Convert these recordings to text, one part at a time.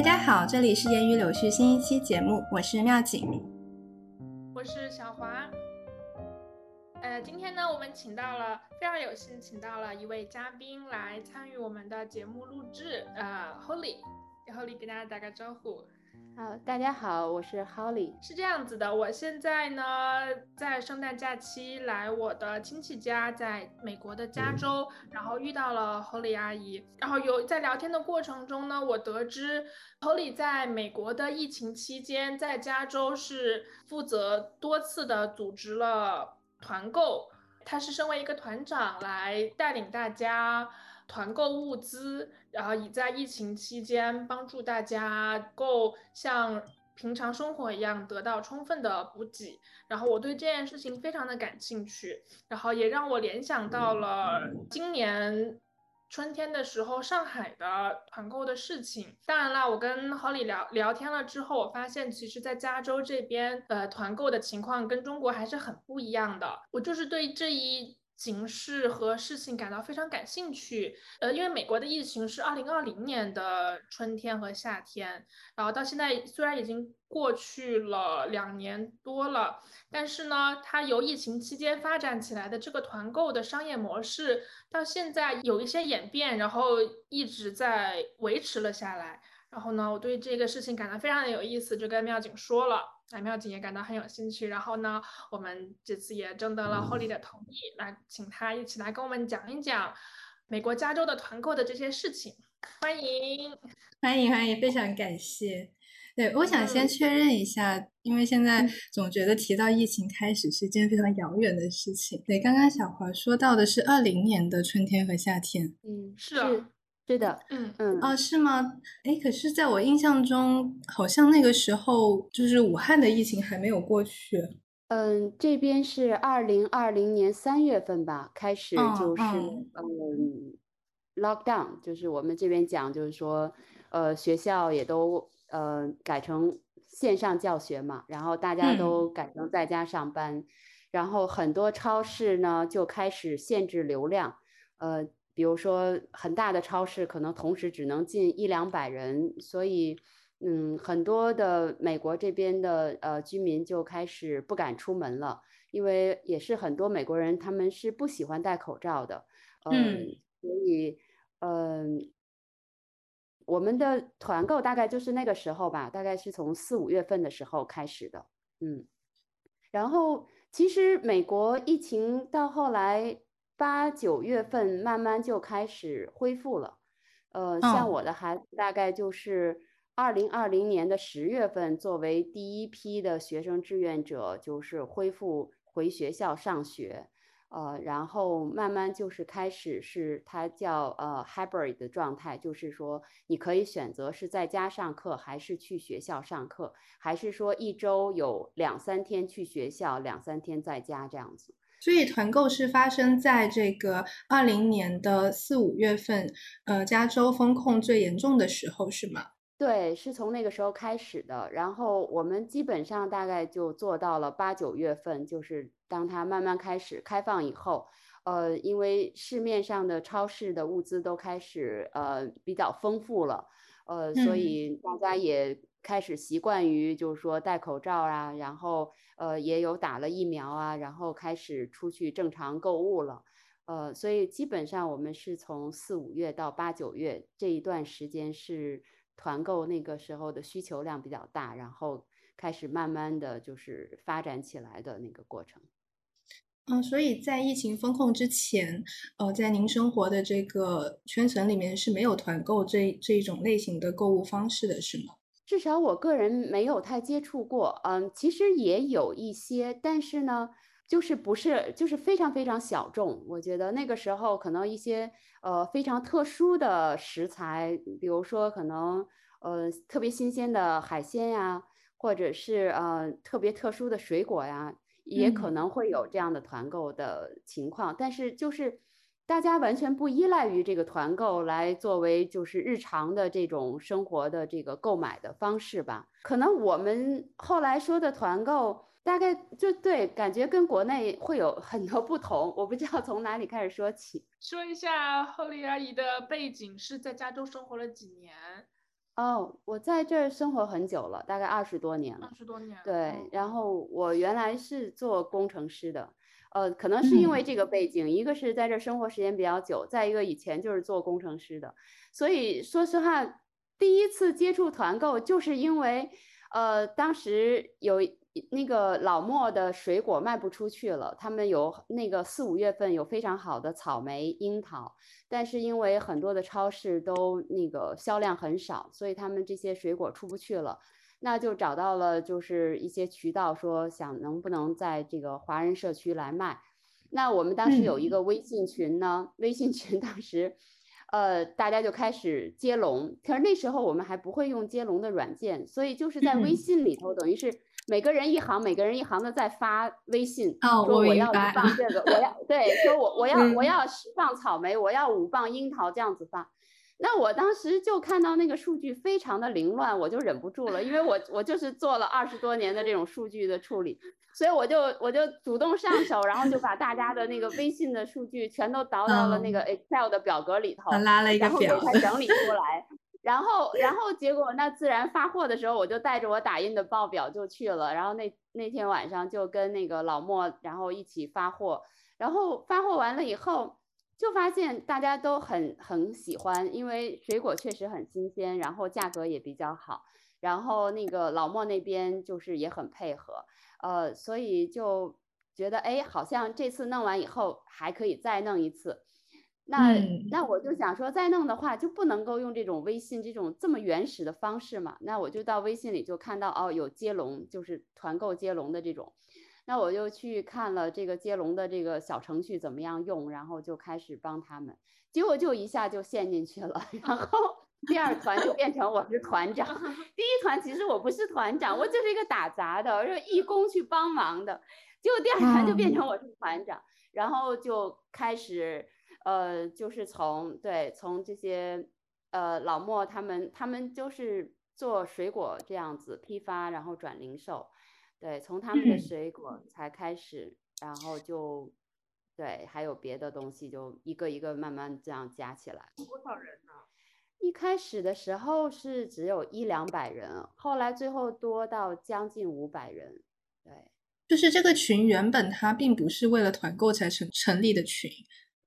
大家好，这里是言语柳絮新一期节目，我是妙锦，我是小华。呃，今天呢，我们请到了非常有幸，请到了一位嘉宾来参与我们的节目录制。呃，Holly，Holly 给大家打个招呼。好，大家好，我是 Holly。是这样子的，我现在呢在圣诞假期来我的亲戚家，在美国的加州，然后遇到了 Holly 阿姨，然后有在聊天的过程中呢，我得知 Holly 在美国的疫情期间，在加州是负责多次的组织了团购，她是身为一个团长来带领大家。团购物资，然后以在疫情期间帮助大家够像平常生活一样得到充分的补给。然后我对这件事情非常的感兴趣，然后也让我联想到了今年春天的时候上海的团购的事情。当然啦，我跟 Holly 聊聊天了之后，我发现其实，在加州这边，呃，团购的情况跟中国还是很不一样的。我就是对这一。形势和事情感到非常感兴趣，呃，因为美国的疫情是二零二零年的春天和夏天，然后到现在虽然已经过去了两年多了，但是呢，它由疫情期间发展起来的这个团购的商业模式，到现在有一些演变，然后一直在维持了下来。然后呢，我对这个事情感到非常的有意思，就跟妙景说了，那妙景也感到很有兴趣。然后呢，我们这次也征得了 Holly 的同意，来请他一起来跟我们讲一讲美国加州的团购的这些事情。欢迎，欢迎，欢迎，非常感谢。对，我想先确认一下，因为现在总觉得提到疫情开始是一件非常遥远的事情。对，刚刚小华说到的是二零年的春天和夏天。嗯，是。是的，嗯嗯哦，是吗？哎，可是在我印象中，好像那个时候就是武汉的疫情还没有过去。嗯，这边是二零二零年三月份吧，开始就是嗯，lockdown，就是我们这边讲，就是说，呃，学校也都呃改成线上教学嘛，然后大家都改成在家上班，然后很多超市呢就开始限制流量，呃。比如说，很大的超市可能同时只能进一两百人，所以，嗯，很多的美国这边的呃居民就开始不敢出门了，因为也是很多美国人他们是不喜欢戴口罩的，嗯，所以，嗯，我们的团购大概就是那个时候吧，大概是从四五月份的时候开始的，嗯，然后其实美国疫情到后来。八九月份慢慢就开始恢复了，呃，像我的孩子大概就是二零二零年的十月份，作为第一批的学生志愿者，就是恢复回学校上学，呃，然后慢慢就是开始是它叫呃 hybrid 的状态，就是说你可以选择是在家上课，还是去学校上课，还是说一周有两三天去学校，两三天在家这样子。所以团购是发生在这个二零年的四五月份，呃，加州风控最严重的时候，是吗？对，是从那个时候开始的。然后我们基本上大概就做到了八九月份，就是当它慢慢开始开放以后，呃，因为市面上的超市的物资都开始呃比较丰富了，呃，所以大家也。开始习惯于就是说戴口罩啊，然后呃也有打了疫苗啊，然后开始出去正常购物了，呃，所以基本上我们是从四五月到八九月这一段时间是团购那个时候的需求量比较大，然后开始慢慢的就是发展起来的那个过程。嗯，所以在疫情封控之前，呃，在您生活的这个圈层里面是没有团购这这一种类型的购物方式的，是吗？至少我个人没有太接触过，嗯，其实也有一些，但是呢，就是不是，就是非常非常小众。我觉得那个时候可能一些呃非常特殊的食材，比如说可能呃特别新鲜的海鲜呀，或者是呃特别特殊的水果呀，也可能会有这样的团购的情况，但是就是。大家完全不依赖于这个团购来作为就是日常的这种生活的这个购买的方式吧？可能我们后来说的团购，大概就对，感觉跟国内会有很多不同。我不知道从哪里开始说起。说一下后丽阿姨的背景是在加州生活了几年？哦，我在这儿生活很久了，大概二十多年了。二十多年。对，然后我原来是做工程师的，呃，可能是因为这个背景，一个是在这生活时间比较久，再一个以前就是做工程师的，所以说实话，第一次接触团购就是因为，呃，当时有。那个老莫的水果卖不出去了，他们有那个四五月份有非常好的草莓、樱桃，但是因为很多的超市都那个销量很少，所以他们这些水果出不去了，那就找到了就是一些渠道说想能不能在这个华人社区来卖，那我们当时有一个微信群呢，微信群当时。呃，大家就开始接龙，可是那时候我们还不会用接龙的软件，所以就是在微信里头，等于是每个人一行，每个人一行的在发微信，说我要放这个，我要 对，说我我要我要十磅草莓，我要五磅樱桃这样子发。那我当时就看到那个数据非常的凌乱，我就忍不住了，因为我我就是做了二十多年的这种数据的处理，所以我就我就主动上手，然后就把大家的那个微信的数据全都导到了那个 Excel 的表格里头，拉了一个表，然后给它整理出来，然后然后结果那自然发货的时候，我就带着我打印的报表就去了，然后那那天晚上就跟那个老莫然后一起发货，然后发货完了以后。就发现大家都很很喜欢，因为水果确实很新鲜，然后价格也比较好，然后那个老莫那边就是也很配合，呃，所以就觉得哎，好像这次弄完以后还可以再弄一次。那那我就想说，再弄的话就不能够用这种微信这种这么原始的方式嘛？那我就到微信里就看到哦，有接龙，就是团购接龙的这种。那我就去看了这个接龙的这个小程序怎么样用，然后就开始帮他们，结果就一下就陷进去了。然后第二团就变成我是团长，第一团其实我不是团长，我就是一个打杂的，是义工去帮忙的。结果第二团就变成我是团长，然后就开始呃，就是从对从这些呃老莫他们，他们就是做水果这样子批发，然后转零售。对，从他们的水果才开始，然后就，对，还有别的东西，就一个一个慢慢这样加起来。多少人呢？一开始的时候是只有一两百人，后来最后多到将近五百人。对，就是这个群原本它并不是为了团购才成成立的群。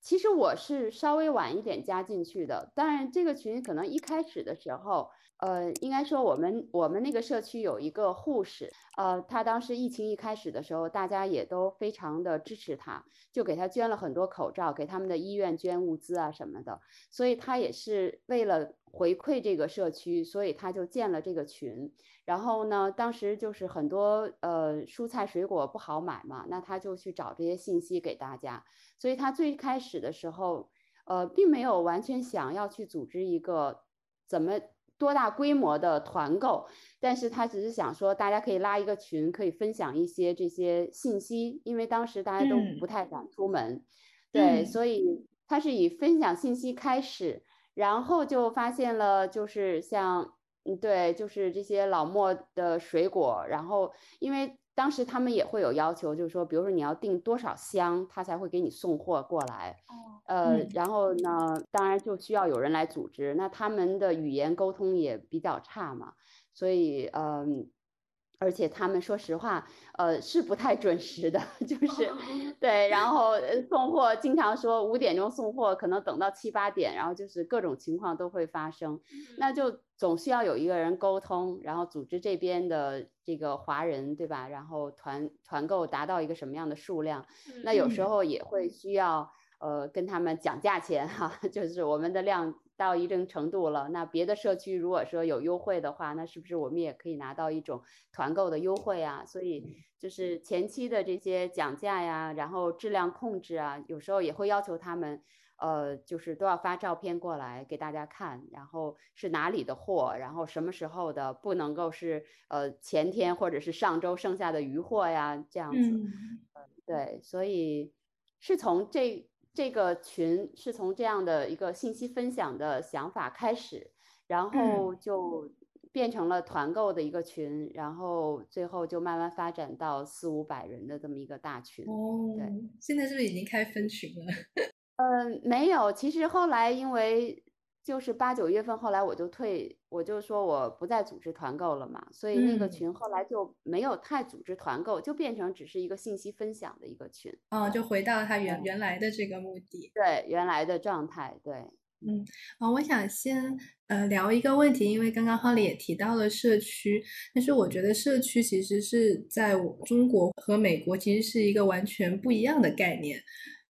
其实我是稍微晚一点加进去的，当然这个群可能一开始的时候。呃，应该说我们我们那个社区有一个护士，呃，他当时疫情一开始的时候，大家也都非常的支持他，就给他捐了很多口罩，给他们的医院捐物资啊什么的。所以他也是为了回馈这个社区，所以他就建了这个群。然后呢，当时就是很多呃蔬菜水果不好买嘛，那他就去找这些信息给大家。所以他最开始的时候，呃，并没有完全想要去组织一个怎么。多大规模的团购？但是他只是想说，大家可以拉一个群，可以分享一些这些信息，因为当时大家都不太敢出门，对，所以他是以分享信息开始，然后就发现了，就是像，嗯，对，就是这些老莫的水果，然后因为。当时他们也会有要求，就是说，比如说你要订多少箱，他才会给你送货过来。呃，然后呢，当然就需要有人来组织。那他们的语言沟通也比较差嘛，所以，嗯。而且他们说实话，呃，是不太准时的，就是对，然后送货经常说五点钟送货，可能等到七八点，然后就是各种情况都会发生，那就总需要有一个人沟通，然后组织这边的这个华人，对吧？然后团团购达到一个什么样的数量，那有时候也会需要呃跟他们讲价钱哈，就是我们的量。到一定程度了，那别的社区如果说有优惠的话，那是不是我们也可以拿到一种团购的优惠啊？所以就是前期的这些讲价呀，然后质量控制啊，有时候也会要求他们，呃，就是都要发照片过来给大家看，然后是哪里的货，然后什么时候的，不能够是呃前天或者是上周剩下的余货呀，这样子。嗯，对，所以是从这。这个群是从这样的一个信息分享的想法开始，然后就变成了团购的一个群，然后最后就慢慢发展到四五百人的这么一个大群。哦，对，现在是不是已经开分群了？嗯，没有。其实后来因为就是八九月份，后来我就退，我就说我不再组织团购了嘛，所以那个群后来就没有太组织团购，就变成只是一个信息分享的一个群。哦，就回到它原原来的这个目的。对，原来的状态。对，嗯，啊，我想先呃聊一个问题，因为刚刚 Holly 也提到了社区，但是我觉得社区其实是在中国和美国其实是一个完全不一样的概念。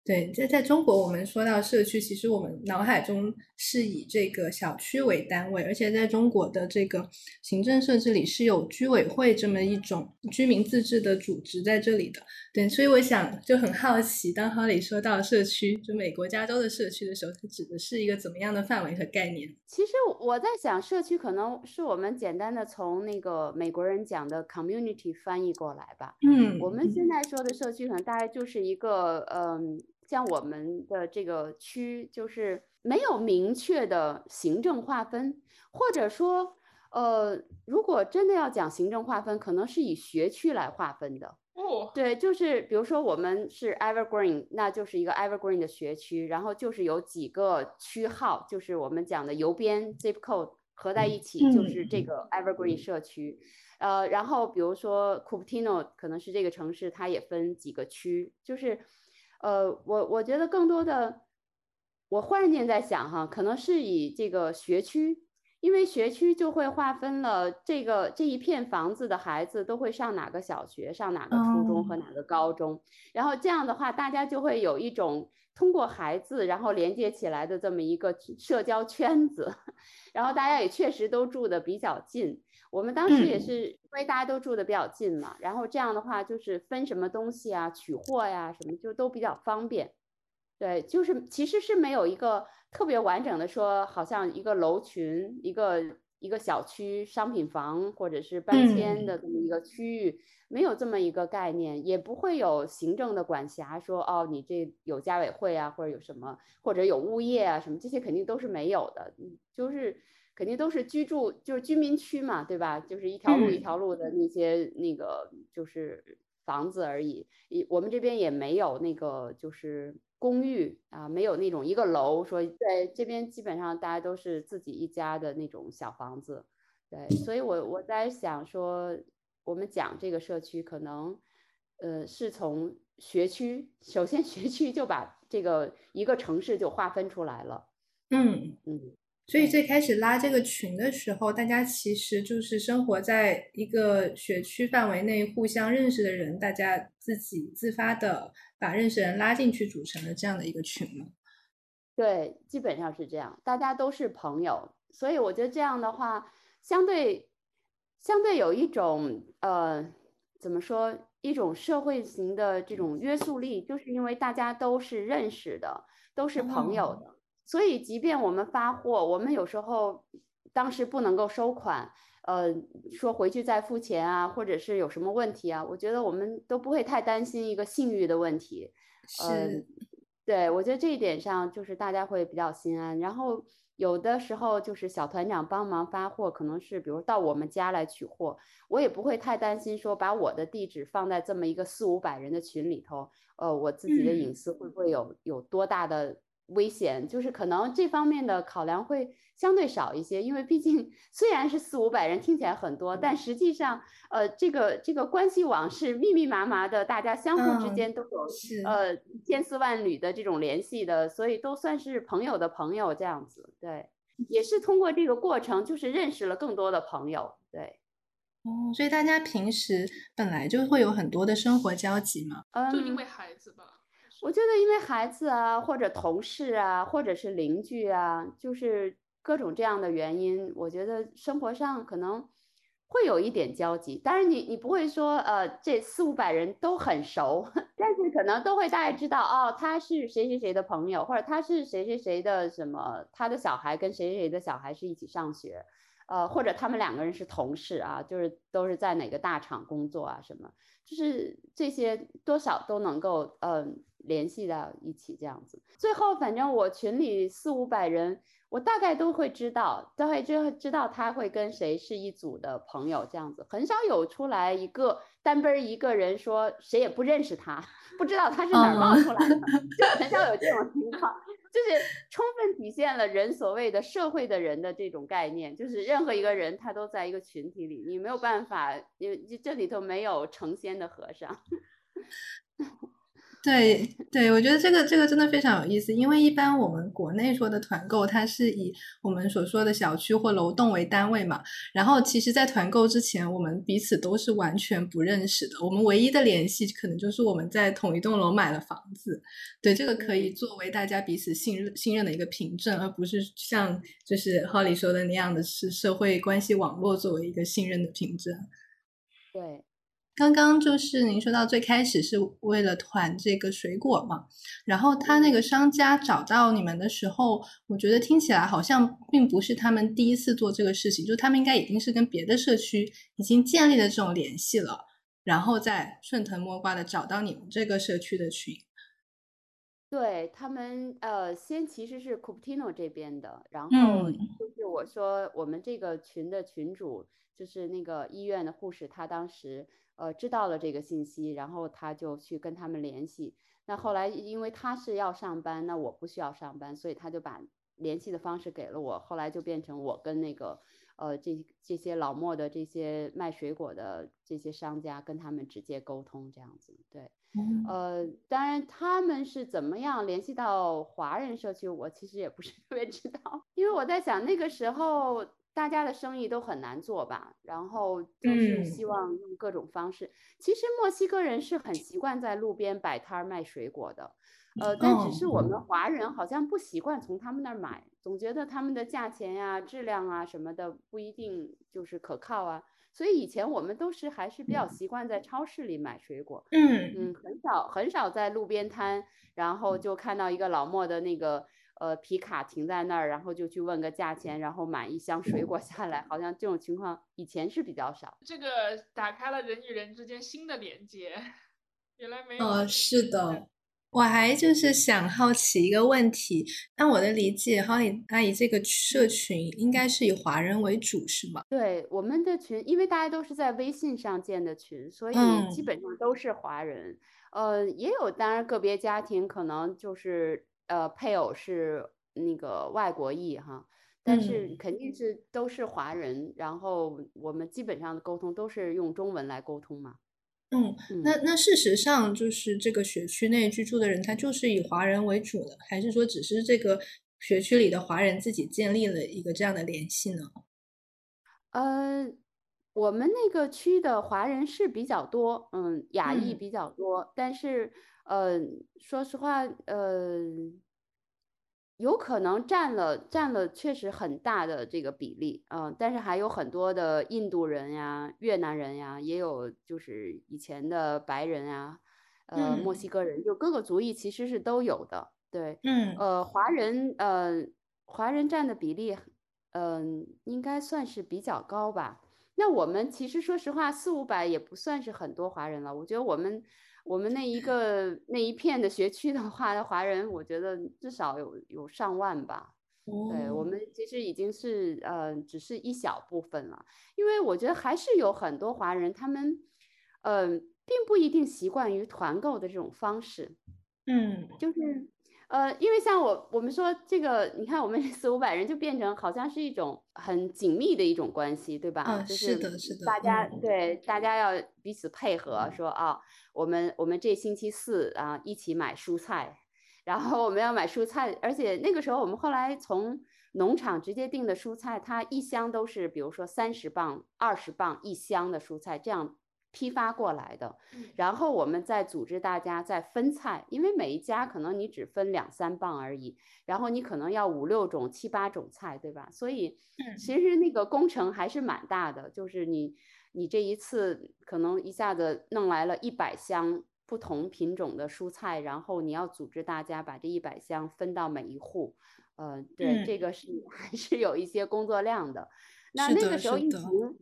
对，在在中国，我们说到社区，其实我们脑海中是以这个小区为单位，而且在中国的这个行政设置里是有居委会这么一种居民自治的组织在这里的。对，所以我想就很好奇，当哈里说到社区，就美国加州的社区的时候，它指的是一个怎么样的范围和概念？其实我在想，社区可能是我们简单的从那个美国人讲的 community 翻译过来吧。嗯，我们现在说的社区，可能大概就是一个嗯。像我们的这个区，就是没有明确的行政划分，或者说，呃，如果真的要讲行政划分，可能是以学区来划分的。哦，对，就是比如说我们是 Evergreen，那就是一个 Evergreen 的学区，然后就是有几个区号，就是我们讲的邮编 zip code 合在一起，就是这个 Evergreen 社区。呃，然后比如说 Cupertino 可能是这个城市，它也分几个区，就是。呃，我我觉得更多的，我忽然间在想哈，可能是以这个学区，因为学区就会划分了这个这一片房子的孩子都会上哪个小学，上哪个初中和哪个高中，然后这样的话，大家就会有一种通过孩子然后连接起来的这么一个社交圈子，然后大家也确实都住的比较近。我们当时也是因为大家都住的比较近嘛，然后这样的话就是分什么东西啊、取货呀什么就都比较方便。对，就是其实是没有一个特别完整的说，好像一个楼群、一个一个小区商品房或者是搬迁的这么一个区域，没有这么一个概念，也不会有行政的管辖说哦，你这有家委会啊，或者有什么，或者有物业啊什么，这些肯定都是没有的，就是。肯定都是居住，就是居民区嘛，对吧？就是一条路一条路的那些那个就是房子而已。一我们这边也没有那个就是公寓啊，没有那种一个楼说在，这边基本上大家都是自己一家的那种小房子。对，所以我我在想说，我们讲这个社区可能，呃，是从学区，首先学区就把这个一个城市就划分出来了。嗯嗯。所以最开始拉这个群的时候，大家其实就是生活在一个学区范围内，互相认识的人，大家自己自发的把认识人拉进去，组成了这样的一个群吗？对，基本上是这样，大家都是朋友，所以我觉得这样的话，相对相对有一种呃，怎么说，一种社会型的这种约束力，就是因为大家都是认识的，都是朋友的。所以，即便我们发货，我们有时候当时不能够收款，呃，说回去再付钱啊，或者是有什么问题啊，我觉得我们都不会太担心一个信誉的问题。是，对我觉得这一点上就是大家会比较心安。然后有的时候就是小团长帮忙发货，可能是比如到我们家来取货，我也不会太担心说把我的地址放在这么一个四五百人的群里头，呃，我自己的隐私会不会有有多大的？危险就是可能这方面的考量会相对少一些，因为毕竟虽然是四五百人听起来很多，但实际上呃这个这个关系网是密密麻麻的，大家相互之间都有呃千丝万缕的这种联系的，所以都算是朋友的朋友这样子。对，也是通过这个过程，就是认识了更多的朋友。对，哦，所以大家平时本来就会有很多的生活交集嘛，就因为孩子吧。我觉得，因为孩子啊，或者同事啊，或者是邻居啊，就是各种这样的原因，我觉得生活上可能会有一点交集。当然，你你不会说，呃，这四五百人都很熟，但是可能都会大概知道，哦，他是谁谁谁的朋友，或者他是谁谁谁的什么，他的小孩跟谁谁的小孩是一起上学，呃，或者他们两个人是同事啊，就是都是在哪个大厂工作啊，什么，就是这些多少都能够，嗯。联系到一起这样子，最后反正我群里四五百人，我大概都会知道，都会知知道他会跟谁是一组的朋友这样子，很少有出来一个单奔一个人说谁也不认识他，不知道他是哪冒出来的，就很少有这种情况。就是充分体现了人所谓的社会的人的这种概念，就是任何一个人他都在一个群体里，你没有办法，因为这里头没有成仙的和尚。对对，我觉得这个这个真的非常有意思，因为一般我们国内说的团购，它是以我们所说的小区或楼栋为单位嘛。然后其实，在团购之前，我们彼此都是完全不认识的。我们唯一的联系，可能就是我们在同一栋楼买了房子。对，这个可以作为大家彼此信任信任的一个凭证，而不是像就是 Holly 说的那样的是社会关系网络作为一个信任的凭证。对。刚刚就是您说到最开始是为了团这个水果嘛，然后他那个商家找到你们的时候，我觉得听起来好像并不是他们第一次做这个事情，就他们应该已经是跟别的社区已经建立了这种联系了，然后再顺藤摸瓜的找到你们这个社区的群。对他们，呃，先其实是 Cupertino 这边的，然后就是我说我们这个群的群主就是那个医院的护士，他当时。呃，知道了这个信息，然后他就去跟他们联系。那后来因为他是要上班，那我不需要上班，所以他就把联系的方式给了我。后来就变成我跟那个呃这这些老莫的这些卖水果的这些商家跟他们直接沟通这样子。对，呃，当然他们是怎么样联系到华人社区，我其实也不是特别知道，因为我在想那个时候。大家的生意都很难做吧，然后就是希望用各种方式。其实墨西哥人是很习惯在路边摆摊卖水果的，呃，但只是我们华人好像不习惯从他们那儿买，总觉得他们的价钱呀、质量啊什么的不一定就是可靠啊。所以以前我们都是还是比较习惯在超市里买水果，嗯嗯，很少很少在路边摊，然后就看到一个老莫的那个。呃，皮卡停在那儿，然后就去问个价钱，然后买一箱水果下来，好像这种情况以前是比较少。这个打开了人与人之间新的连接，原来没有。呃，是的，我还就是想好奇一个问题，按我的理解，哈利阿姨这个社群应该是以华人为主，是吗？对，我们的群，因为大家都是在微信上建的群，所以基本上都是华人。呃，也有，当然个别家庭可能就是。呃，配偶是那个外国裔哈，但是肯定是都是华人，然后我们基本上的沟通都是用中文来沟通嘛。嗯，那那事实上就是这个学区内居住的人，他就是以华人为主的，还是说只是这个学区里的华人自己建立了一个这样的联系呢？呃，我们那个区的华人是比较多，嗯，亚裔比较多，但是。呃，说实话，呃，有可能占了占了确实很大的这个比例，嗯，但是还有很多的印度人呀、越南人呀，也有就是以前的白人呀，呃，墨西哥人，就各个族裔其实是都有的，对，嗯，呃，华人，呃，华人占的比例，嗯，应该算是比较高吧。那我们其实说实话，四五百也不算是很多华人了，我觉得我们。我们那一个那一片的学区的话，华人我觉得至少有有上万吧。对我们其实已经是呃只是一小部分了，因为我觉得还是有很多华人，他们嗯并不一定习惯于团购的这种方式。嗯，就是。呃，因为像我我们说这个，你看我们四五百人就变成好像是一种很紧密的一种关系，对吧？嗯，是的，是的。大家对大家要彼此配合，说啊，我们我们这星期四啊一起买蔬菜，然后我们要买蔬菜，而且那个时候我们后来从农场直接订的蔬菜，它一箱都是比如说三十磅、二十磅一箱的蔬菜，这样。批发过来的，然后我们再组织大家再分菜，因为每一家可能你只分两三磅而已，然后你可能要五六种、七八种菜，对吧？所以其实那个工程还是蛮大的，就是你你这一次可能一下子弄来了一百箱不同品种的蔬菜，然后你要组织大家把这一百箱分到每一户，呃，对，这个是 还是有一些工作量的。那那个时候疫情。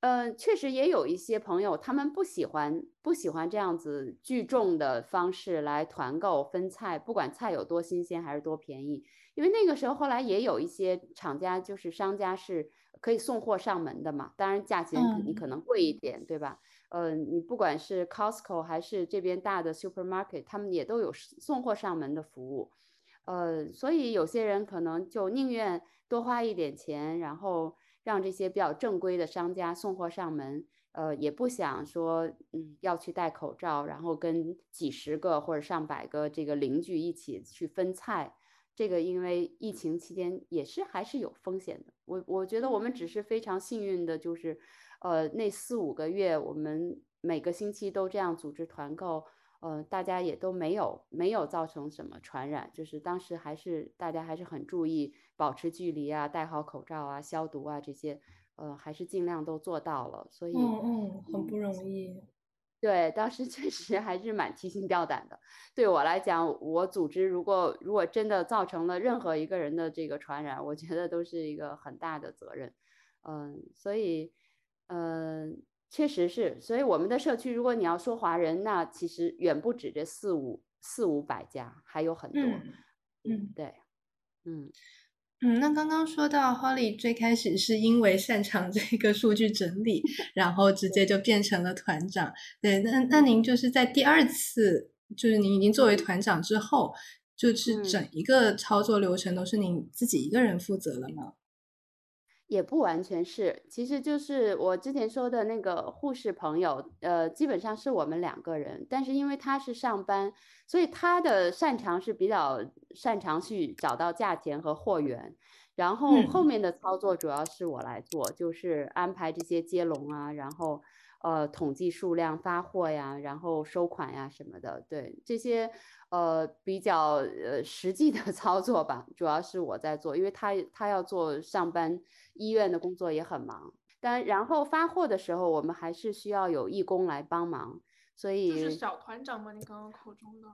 嗯，确实也有一些朋友，他们不喜欢不喜欢这样子聚众的方式来团购分菜，不管菜有多新鲜还是多便宜。因为那个时候后来也有一些厂家，就是商家是可以送货上门的嘛，当然价钱你可能贵一点，对吧？嗯，你不管是 Costco 还是这边大的 supermarket，他们也都有送货上门的服务。呃，所以有些人可能就宁愿多花一点钱，然后让这些比较正规的商家送货上门，呃，也不想说，嗯，要去戴口罩，然后跟几十个或者上百个这个邻居一起去分菜。这个因为疫情期间也是还是有风险的。我我觉得我们只是非常幸运的，就是，呃，那四五个月我们每个星期都这样组织团购，呃，大家也都没有没有造成什么传染，就是当时还是大家还是很注意保持距离啊，戴好口罩啊，消毒啊这些，呃，还是尽量都做到了。所以，嗯嗯，很不容易。对，当时确实还是蛮提心吊胆的。对我来讲，我组织如果如果真的造成了任何一个人的这个传染，我觉得都是一个很大的责任。嗯，所以，嗯，确实是。所以我们的社区，如果你要说华人，那其实远不止这四五四五百家，还有很多。嗯，对，嗯。嗯，那刚刚说到 Holly 最开始是因为擅长这个数据整理，然后直接就变成了团长。对，那那您就是在第二次，就是您已经作为团长之后，就是整一个操作流程都是您自己一个人负责了吗？也不完全是，其实就是我之前说的那个护士朋友，呃，基本上是我们两个人，但是因为他是上班，所以他的擅长是比较擅长去找到价钱和货源，然后后面的操作主要是我来做，就是安排这些接龙啊，然后呃统计数量发货呀，然后收款呀什么的，对这些。呃，比较呃实际的 操作吧，主要是我在做，因为他他要做上班，医院的工作也很忙。但然后发货的时候，我们还是需要有义工来帮忙，所以就是小团长吗？你刚刚口中的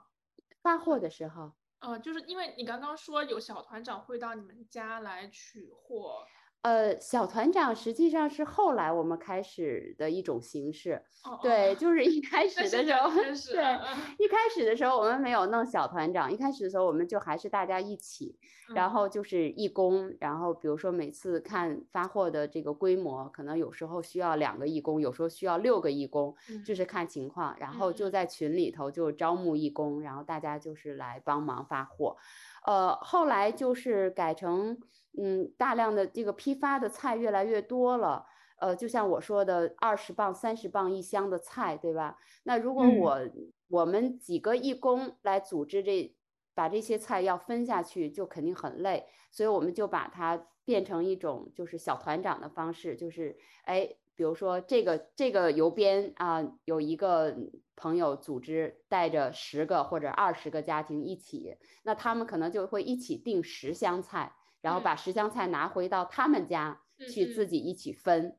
发货的时候，呃，就是因为你刚刚说有小团长会到你们家来取货。呃，小团长实际上是后来我们开始的一种形式，对，就是一开始的时候，对，一开始的时候我们没有弄小团长，一开始的时候我们就还是大家一起，然后就是义工，然后比如说每次看发货的这个规模，可能有时候需要两个义工，有时候需要六个义工，就是。看情况，然后就在群里头就招募义工，然后大家就是来帮忙发货，呃，后来就是改成。嗯，大量的这个批发的菜越来越多了，呃，就像我说的，二十磅、三十磅一箱的菜，对吧？那如果我我们几个义工来组织这，把这些菜要分下去，就肯定很累，所以我们就把它变成一种就是小团长的方式，就是哎，比如说这个这个邮编啊，有一个朋友组织带着十个或者二十个家庭一起，那他们可能就会一起订十箱菜。然后把十箱菜拿回到他们家去自己一起分，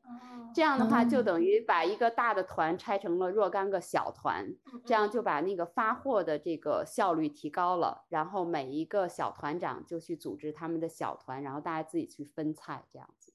这样的话就等于把一个大的团拆成了若干个小团，这样就把那个发货的这个效率提高了。然后每一个小团长就去组织他们的小团，然后大家自己去分菜这样子。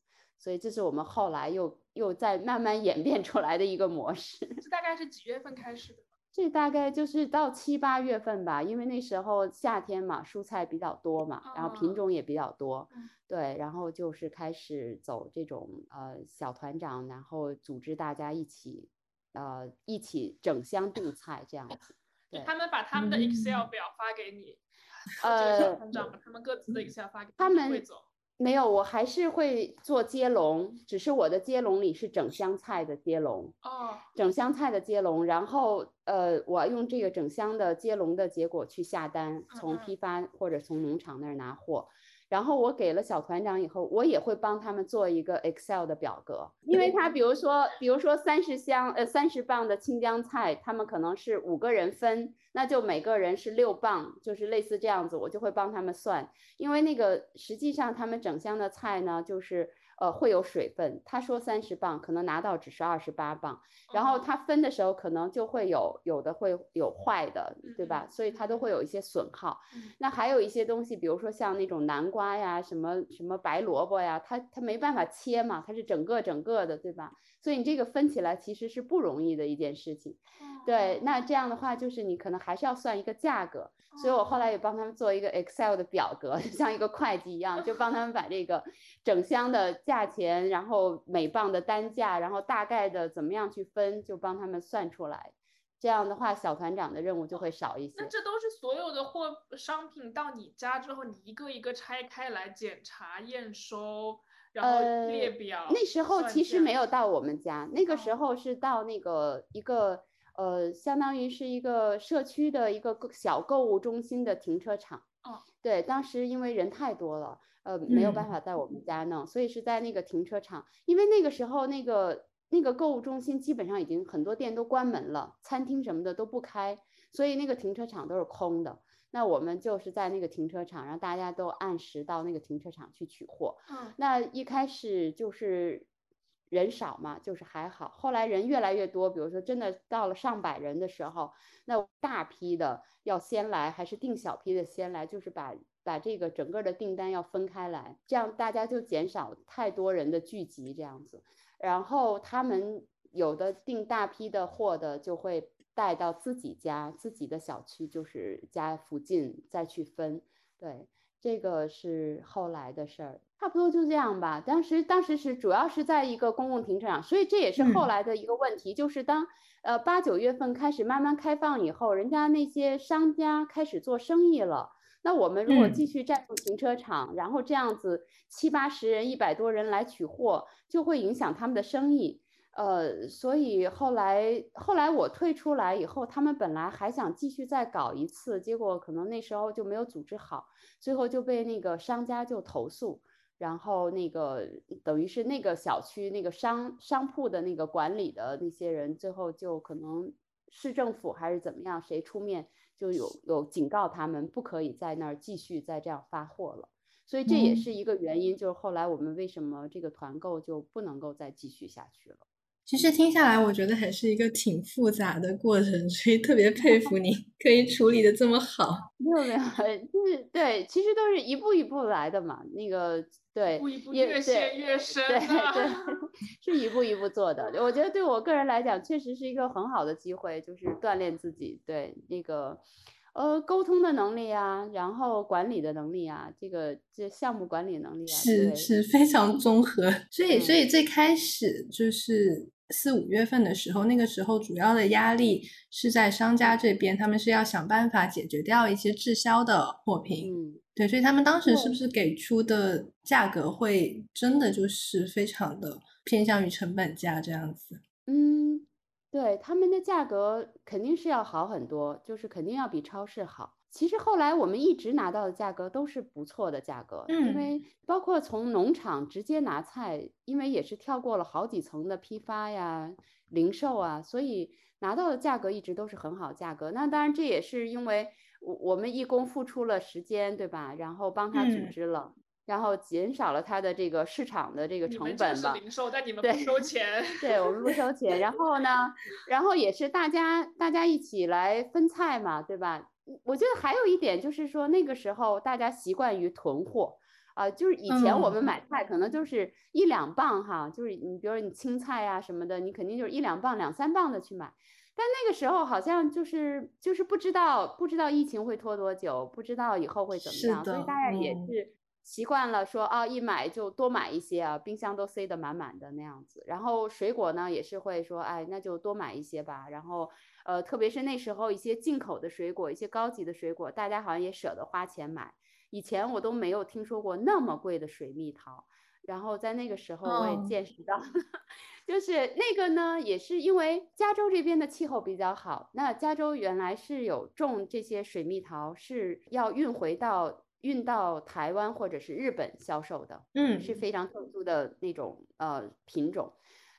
所以这是我们后来又又在慢慢演变出来的一个模式。这大概是几月份开始的？这大概就是到七八月份吧，因为那时候夏天嘛，蔬菜比较多嘛，然后品种也比较多，对，然后就是开始走这种呃小团长，然后组织大家一起呃一起整箱 订菜这样子。对，他们把他们的 Excel 表发给你，呃，小团长把他们各自的 Excel 发给他们会走。没有，我还是会做接龙，只是我的接龙里是整箱菜的接龙哦，整箱菜的接龙，然后呃，我用这个整箱的接龙的结果去下单，从批发或者从农场那儿拿货。然后我给了小团长以后，我也会帮他们做一个 Excel 的表格，因为他比如说，比如说三十箱呃三十磅的青江菜，他们可能是五个人分，那就每个人是六磅，就是类似这样子，我就会帮他们算，因为那个实际上他们整箱的菜呢，就是。呃，会有水分。他说三十磅，可能拿到只是二十八磅。然后他分的时候，可能就会有有的会有坏的，对吧？所以它都会有一些损耗。那还有一些东西，比如说像那种南瓜呀，什么什么白萝卜呀，它它没办法切嘛，它是整个整个的，对吧？所以你这个分起来其实是不容易的一件事情。对，那这样的话就是你可能还是要算一个价格。所以我后来也帮他们做一个 Excel 的表格，像一个会计一样，就帮他们把这个整箱的价钱，然后每磅的单价，然后大概的怎么样去分，就帮他们算出来。这样的话，小团长的任务就会少一些。那这都是所有的货商品到你家之后，你一个一个拆开来检查验收，然后列表。那时候其实没有到我们家，那个时候是到那个一个呃，相当于是一个社区的一个小购物中心的停车场。哦，对，当时因为人太多了，呃，没有办法在我们家弄，所以是在那个停车场，因为那个时候那个。那个购物中心基本上已经很多店都关门了，餐厅什么的都不开，所以那个停车场都是空的。那我们就是在那个停车场，让大家都按时到那个停车场去取货。嗯，那一开始就是人少嘛，就是还好。后来人越来越多，比如说真的到了上百人的时候，那大批的要先来，还是订小批的先来，就是把把这个整个的订单要分开来，这样大家就减少太多人的聚集，这样子。然后他们有的订大批的货的，就会带到自己家、自己的小区，就是家附近再去分。对，这个是后来的事儿，差不多就这样吧。当时当时是主要是在一个公共停车场，所以这也是后来的一个问题，就是当呃八九月份开始慢慢开放以后，人家那些商家开始做生意了。那我们如果继续占用停车场，然后这样子七八十人、一百多人来取货，就会影响他们的生意。呃，所以后来后来我退出来以后，他们本来还想继续再搞一次，结果可能那时候就没有组织好，最后就被那个商家就投诉，然后那个等于是那个小区那个商商铺的那个管理的那些人，最后就可能市政府还是怎么样，谁出面？就有有警告他们不可以在那儿继续再这样发货了，所以这也是一个原因，就是后来我们为什么这个团购就不能够再继续下去了。其实听下来，我觉得还是一个挺复杂的过程，所以特别佩服你 可以处理的这么好。没有没有，就是对，其实都是一步一步来的嘛。那个对，一步一步越陷越深，对对 是一步一步做的。我觉得对我个人来讲，确实是一个很好的机会，就是锻炼自己对那个呃沟通的能力啊，然后管理的能力啊，这个这项目管理能力啊，是是非常综合。所以所以最开始就是。四五月份的时候，那个时候主要的压力是在商家这边，他们是要想办法解决掉一些滞销的货品。嗯，对，所以他们当时是不是给出的价格会真的就是非常的偏向于成本价这样子？嗯，对，他们的价格肯定是要好很多，就是肯定要比超市好。其实后来我们一直拿到的价格都是不错的价格，因为包括从农场直接拿菜，因为也是跳过了好几层的批发呀、零售啊，所以拿到的价格一直都是很好价格。那当然这也是因为我我们义工付出了时间，对吧？然后帮他组织了，然后减少了它的这个市场的这个成本吧。零售，但你们不收钱。对我们不收钱。然后呢，然后也是大家大家一起来分菜嘛，对吧？我觉得还有一点就是说，那个时候大家习惯于囤货啊，就是以前我们买菜可能就是一两磅哈，就是你比如说你青菜啊什么的，你肯定就是一两磅、两三磅的去买。但那个时候好像就是就是不知道不知道疫情会拖多久，不知道以后会怎么样，所以大家也是习惯了说啊，一买就多买一些啊，冰箱都塞得满满的那样子。然后水果呢也是会说，哎，那就多买一些吧。然后。呃，特别是那时候一些进口的水果，一些高级的水果，大家好像也舍得花钱买。以前我都没有听说过那么贵的水蜜桃，然后在那个时候我也见识到，就是那个呢，也是因为加州这边的气候比较好。那加州原来是有种这些水蜜桃，是要运回到运到台湾或者是日本销售的，嗯，是非常特殊的那种呃品种。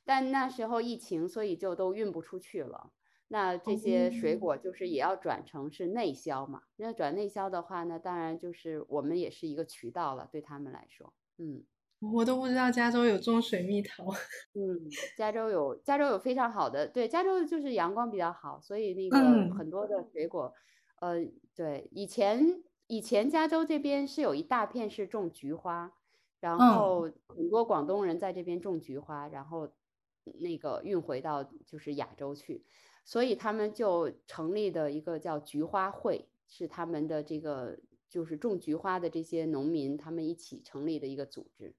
但那时候疫情，所以就都运不出去了。那这些水果就是也要转成是内销嘛？那转内销的话呢，当然就是我们也是一个渠道了，对他们来说，嗯，我都不知道加州有种水蜜桃，嗯，加州有加州有非常好的，对，加州就是阳光比较好，所以那个很多的水果，呃，对，以前以前加州这边是有一大片是种菊花，然后很多广东人在这边种菊花，然后那个运回到就是亚洲去。所以他们就成立的一个叫菊花会，是他们的这个就是种菊花的这些农民他们一起成立的一个组织。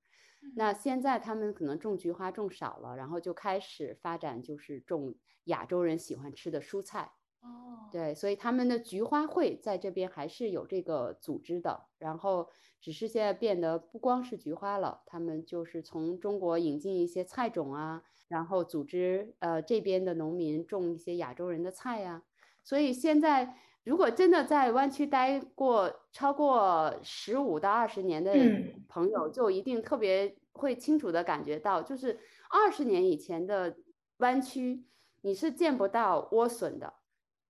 那现在他们可能种菊花种少了，然后就开始发展就是种亚洲人喜欢吃的蔬菜。哦，对，所以他们的菊花会在这边还是有这个组织的，然后只是现在变得不光是菊花了，他们就是从中国引进一些菜种啊，然后组织呃这边的农民种一些亚洲人的菜呀。所以现在如果真的在湾区待过超过十五到二十年的朋友，就一定特别会清楚的感觉到，就是二十年以前的湾区，你是见不到莴笋的。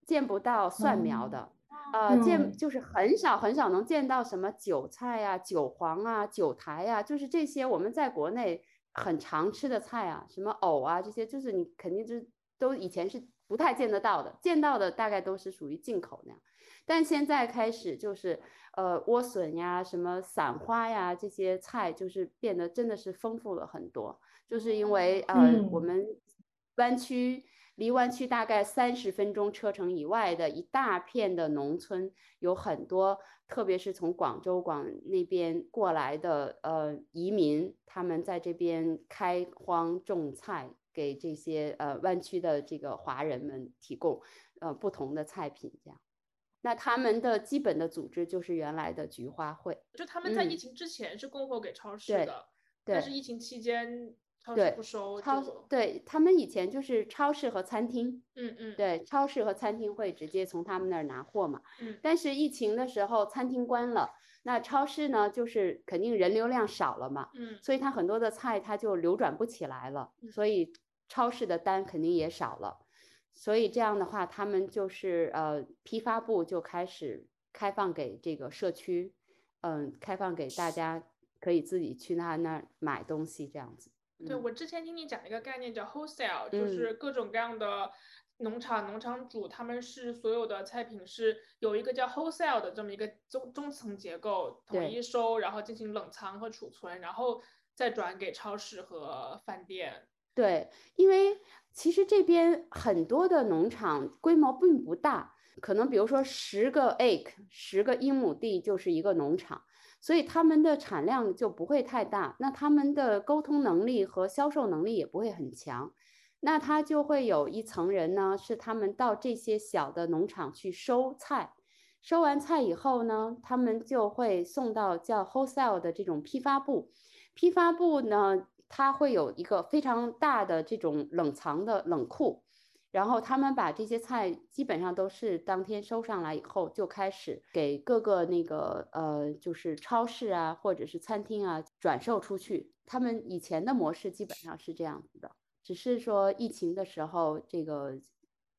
见不到蒜苗的，呃，见就是很少很少能见到什么韭菜啊、韭黄啊、韭苔啊，就是这些我们在国内很常吃的菜啊，什么藕啊这些，就是你肯定就都以前是不太见得到的，见到的大概都是属于进口那样。但现在开始就是呃莴笋呀、什么散花呀这些菜，就是变得真的是丰富了很多，就是因为呃我们湾区。离湾区大概三十分钟车程以外的一大片的农村，有很多，特别是从广州广那边过来的呃移民，他们在这边开荒种菜，给这些呃湾区的这个华人们提供呃不同的菜品。这样，那他们的基本的组织就是原来的菊花会，就他们在疫情之前是供货给超市的，但是疫情期间。对，超对他们以前就是超市和餐厅，嗯嗯，对，超市和餐厅会直接从他们那儿拿货嘛，嗯，但是疫情的时候餐厅关了，那超市呢就是肯定人流量少了嘛，嗯，所以它很多的菜它就流转不起来了，所以超市的单肯定也少了，所以这样的话他们就是呃批发部就开始开放给这个社区，嗯，开放给大家可以自己去他那儿买东西这样子。对，我之前听你讲一个概念叫 wholesale，就是各种各样的农场、农场主，他们是所有的菜品是有一个叫 wholesale 的这么一个中中层结构，统一收，然后进行冷藏和储存，然后再转给超市和饭店。对，因为其实这边很多的农场规模并不大，可能比如说十个 acre，十个英亩地就是一个农场。所以他们的产量就不会太大，那他们的沟通能力和销售能力也不会很强，那他就会有一层人呢，是他们到这些小的农场去收菜，收完菜以后呢，他们就会送到叫 wholesale 的这种批发部，批发部呢，它会有一个非常大的这种冷藏的冷库。然后他们把这些菜基本上都是当天收上来以后，就开始给各个那个呃，就是超市啊，或者是餐厅啊转售出去。他们以前的模式基本上是这样子的，只是说疫情的时候这个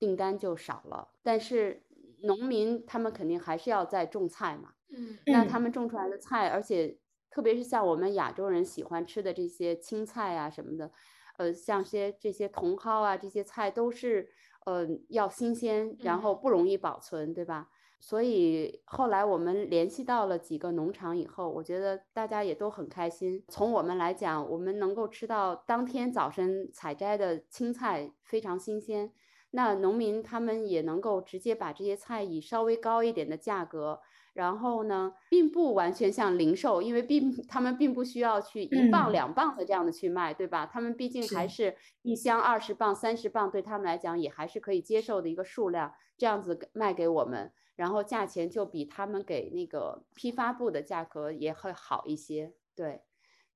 订单就少了。但是农民他们肯定还是要在种菜嘛，嗯，那他们种出来的菜，而且特别是像我们亚洲人喜欢吃的这些青菜啊什么的。呃，像些这些茼蒿啊，这些菜都是呃要新鲜，然后不容易保存，对吧？所以后来我们联系到了几个农场以后，我觉得大家也都很开心。从我们来讲，我们能够吃到当天早晨采摘的青菜非常新鲜，那农民他们也能够直接把这些菜以稍微高一点的价格。然后呢，并不完全像零售，因为并他们并不需要去一磅两磅的这样的去卖，对吧？他们毕竟还是一箱二十磅、三十磅，对他们来讲也还是可以接受的一个数量，这样子卖给我们，然后价钱就比他们给那个批发部的价格也会好一些，对。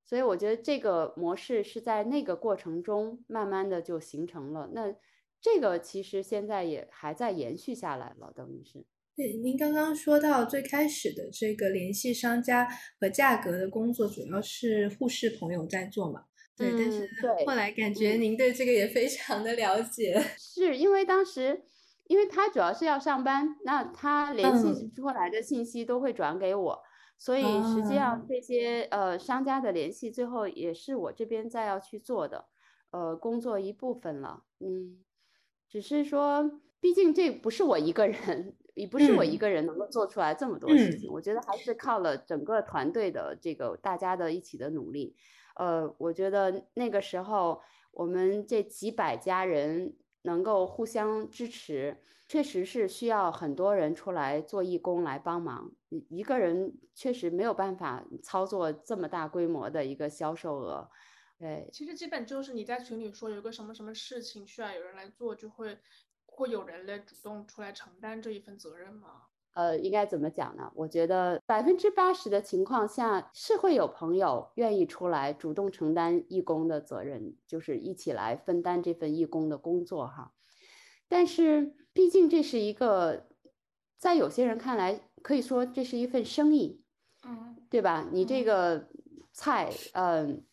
所以我觉得这个模式是在那个过程中慢慢的就形成了，那这个其实现在也还在延续下来了，等于是。对，您刚刚说到最开始的这个联系商家和价格的工作，主要是护士朋友在做嘛？对，但是后来感觉您对这个也非常的了解。是因为当时，因为他主要是要上班，那他联系出来的信息都会转给我，所以实际上这些呃商家的联系，最后也是我这边再要去做的，呃，工作一部分了。嗯，只是说，毕竟这不是我一个人。也不是我一个人能够做出来这么多事情，我觉得还是靠了整个团队的这个大家的一起的努力。呃，我觉得那个时候我们这几百家人能够互相支持，确实是需要很多人出来做义工来帮忙，一个人确实没有办法操作这么大规模的一个销售额。对，其实基本就是你在群里说有个什么什么事情需要有人来做，就会会有人来主动出来承担这一份责任吗？呃，应该怎么讲呢？我觉得百分之八十的情况下是会有朋友愿意出来主动承担义工的责任，就是一起来分担这份义工的工作哈。但是。毕竟这是一个，在有些人看来，可以说这是一份生意，嗯，对吧？你这个菜，嗯，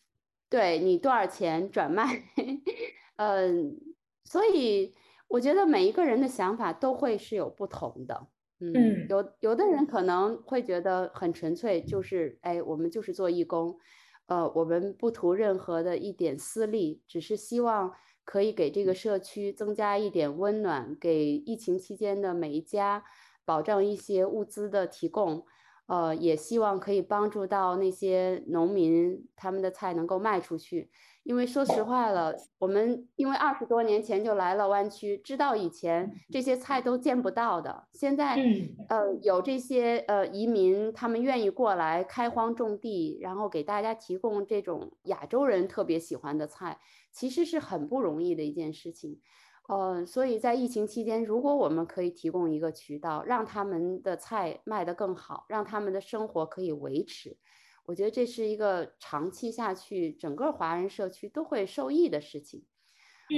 对你多少钱转卖，嗯，所以我觉得每一个人的想法都会是有不同的，嗯，有有的人可能会觉得很纯粹，就是哎，我们就是做义工，呃，我们不图任何的一点私利，只是希望。可以给这个社区增加一点温暖，给疫情期间的每一家保障一些物资的提供，呃，也希望可以帮助到那些农民，他们的菜能够卖出去。因为说实话了，我们因为二十多年前就来了湾区，知道以前这些菜都见不到的。现在，呃，有这些呃移民，他们愿意过来开荒种地，然后给大家提供这种亚洲人特别喜欢的菜，其实是很不容易的一件事情。呃，所以在疫情期间，如果我们可以提供一个渠道，让他们的菜卖得更好，让他们的生活可以维持。我觉得这是一个长期下去，整个华人社区都会受益的事情。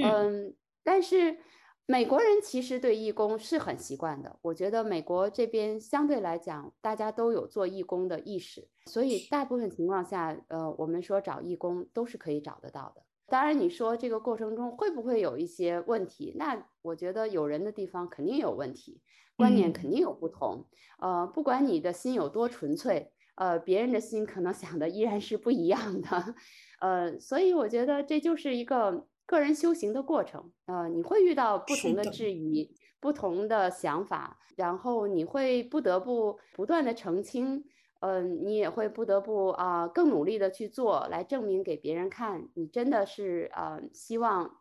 嗯，但是美国人其实对义工是很习惯的。我觉得美国这边相对来讲，大家都有做义工的意识，所以大部分情况下，呃，我们说找义工都是可以找得到的。当然，你说这个过程中会不会有一些问题？那我觉得有人的地方肯定有问题，观念肯定有不同。呃，不管你的心有多纯粹。呃，别人的心可能想的依然是不一样的，呃，所以我觉得这就是一个个人修行的过程。呃，你会遇到不同的质疑、不同的想法，然后你会不得不不断的澄清，嗯，你也会不得不啊更努力的去做，来证明给别人看，你真的是呃希望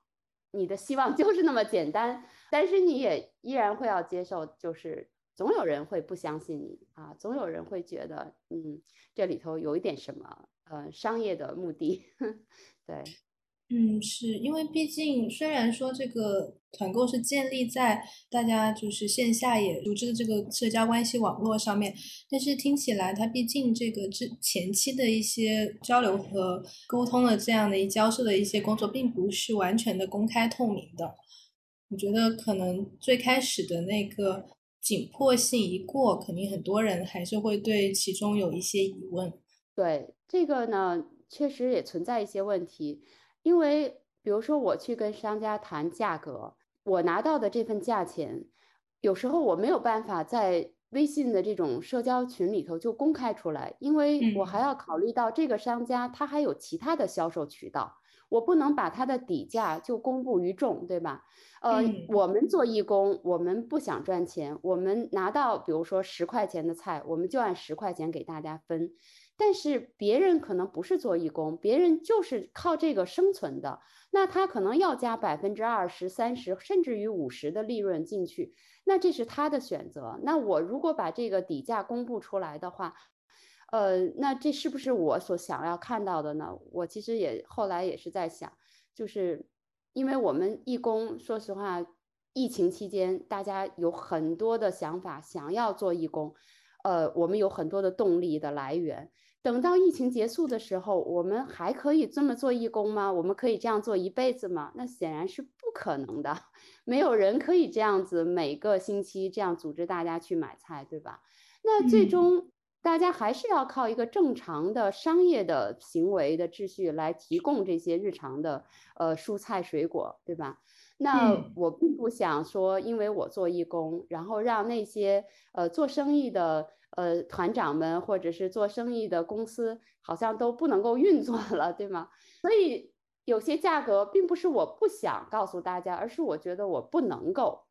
你的希望就是那么简单，但是你也依然会要接受，就是。总有人会不相信你啊，总有人会觉得，嗯，这里头有一点什么，呃，商业的目的，对，嗯，是因为毕竟虽然说这个团购是建立在大家就是线下也组织的这个社交关系网络上面，但是听起来它毕竟这个之前期的一些交流和沟通的这样的一交涉的一些工作，并不是完全的公开透明的。我觉得可能最开始的那个。紧迫性一过，肯定很多人还是会对其中有一些疑问。对这个呢，确实也存在一些问题，因为比如说我去跟商家谈价格，我拿到的这份价钱，有时候我没有办法在微信的这种社交群里头就公开出来，因为我还要考虑到这个商家他还有其他的销售渠道。我不能把它的底价就公布于众，对吧？呃，我们做义工，我们不想赚钱，我们拿到比如说十块钱的菜，我们就按十块钱给大家分。但是别人可能不是做义工，别人就是靠这个生存的，那他可能要加百分之二十、三十，甚至于五十的利润进去，那这是他的选择。那我如果把这个底价公布出来的话，呃，那这是不是我所想要看到的呢？我其实也后来也是在想，就是因为我们义工，说实话，疫情期间大家有很多的想法，想要做义工，呃，我们有很多的动力的来源。等到疫情结束的时候，我们还可以这么做义工吗？我们可以这样做一辈子吗？那显然是不可能的，没有人可以这样子每个星期这样组织大家去买菜，对吧？那最终。大家还是要靠一个正常的商业的行为的秩序来提供这些日常的呃蔬菜水果，对吧？那我并不想说，因为我做义工，然后让那些呃做生意的呃团长们或者是做生意的公司好像都不能够运作了，对吗？所以有些价格并不是我不想告诉大家，而是我觉得我不能够。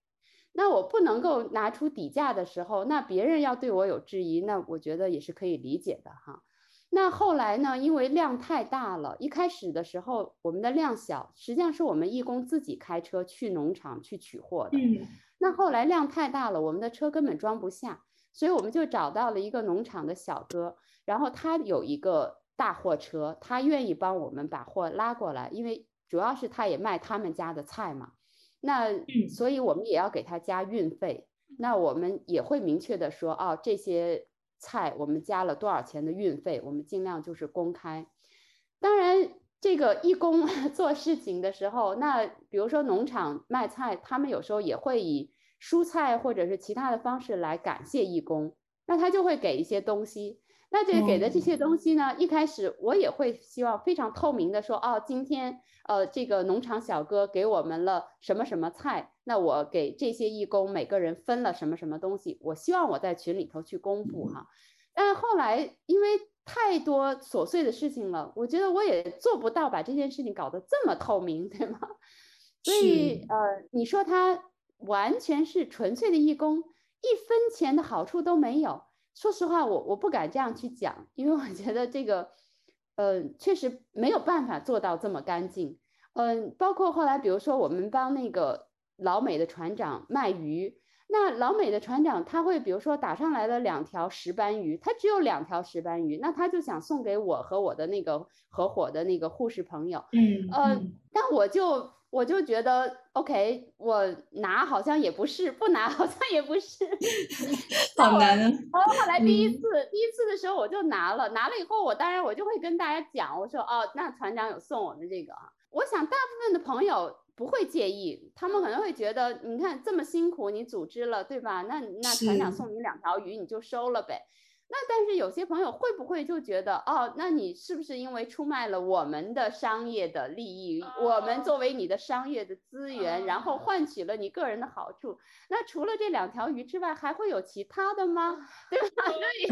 那我不能够拿出底价的时候，那别人要对我有质疑，那我觉得也是可以理解的哈。那后来呢？因为量太大了，一开始的时候我们的量小，实际上是我们义工自己开车去农场去取货的。那后来量太大了，我们的车根本装不下，所以我们就找到了一个农场的小哥，然后他有一个大货车，他愿意帮我们把货拉过来，因为主要是他也卖他们家的菜嘛。那所以我们也要给他加运费。那我们也会明确的说，哦，这些菜我们加了多少钱的运费，我们尽量就是公开。当然，这个义工 做事情的时候，那比如说农场卖菜，他们有时候也会以蔬菜或者是其他的方式来感谢义工，那他就会给一些东西。那这给的这些东西呢，一开始我也会希望非常透明的说，哦，今天呃这个农场小哥给我们了什么什么菜，那我给这些义工每个人分了什么什么东西，我希望我在群里头去公布哈。但后来因为太多琐碎的事情了，我觉得我也做不到把这件事情搞得这么透明，对吗？所以呃，你说他完全是纯粹的义工，一分钱的好处都没有。说实话，我我不敢这样去讲，因为我觉得这个，呃，确实没有办法做到这么干净。嗯，包括后来，比如说我们帮那个老美的船长卖鱼，那老美的船长他会，比如说打上来了两条石斑鱼，他只有两条石斑鱼，那他就想送给我和我的那个合伙的那个护士朋友。嗯，呃，但我就。我就觉得，OK，我拿好像也不是，不拿好像也不是，好难啊。然后后来第一次，第一次的时候我就拿了，拿了以后，我当然我就会跟大家讲，我说哦，那船长有送我们这个啊。我想大部分的朋友不会介意，他们可能会觉得，你看这么辛苦你组织了，对吧？那那船长送你两条鱼，你就收了呗。那但是有些朋友会不会就觉得哦，那你是不是因为出卖了我们的商业的利益，我们作为你的商业的资源，然后换取了你个人的好处？那除了这两条鱼之外，还会有其他的吗？对吧？所 以，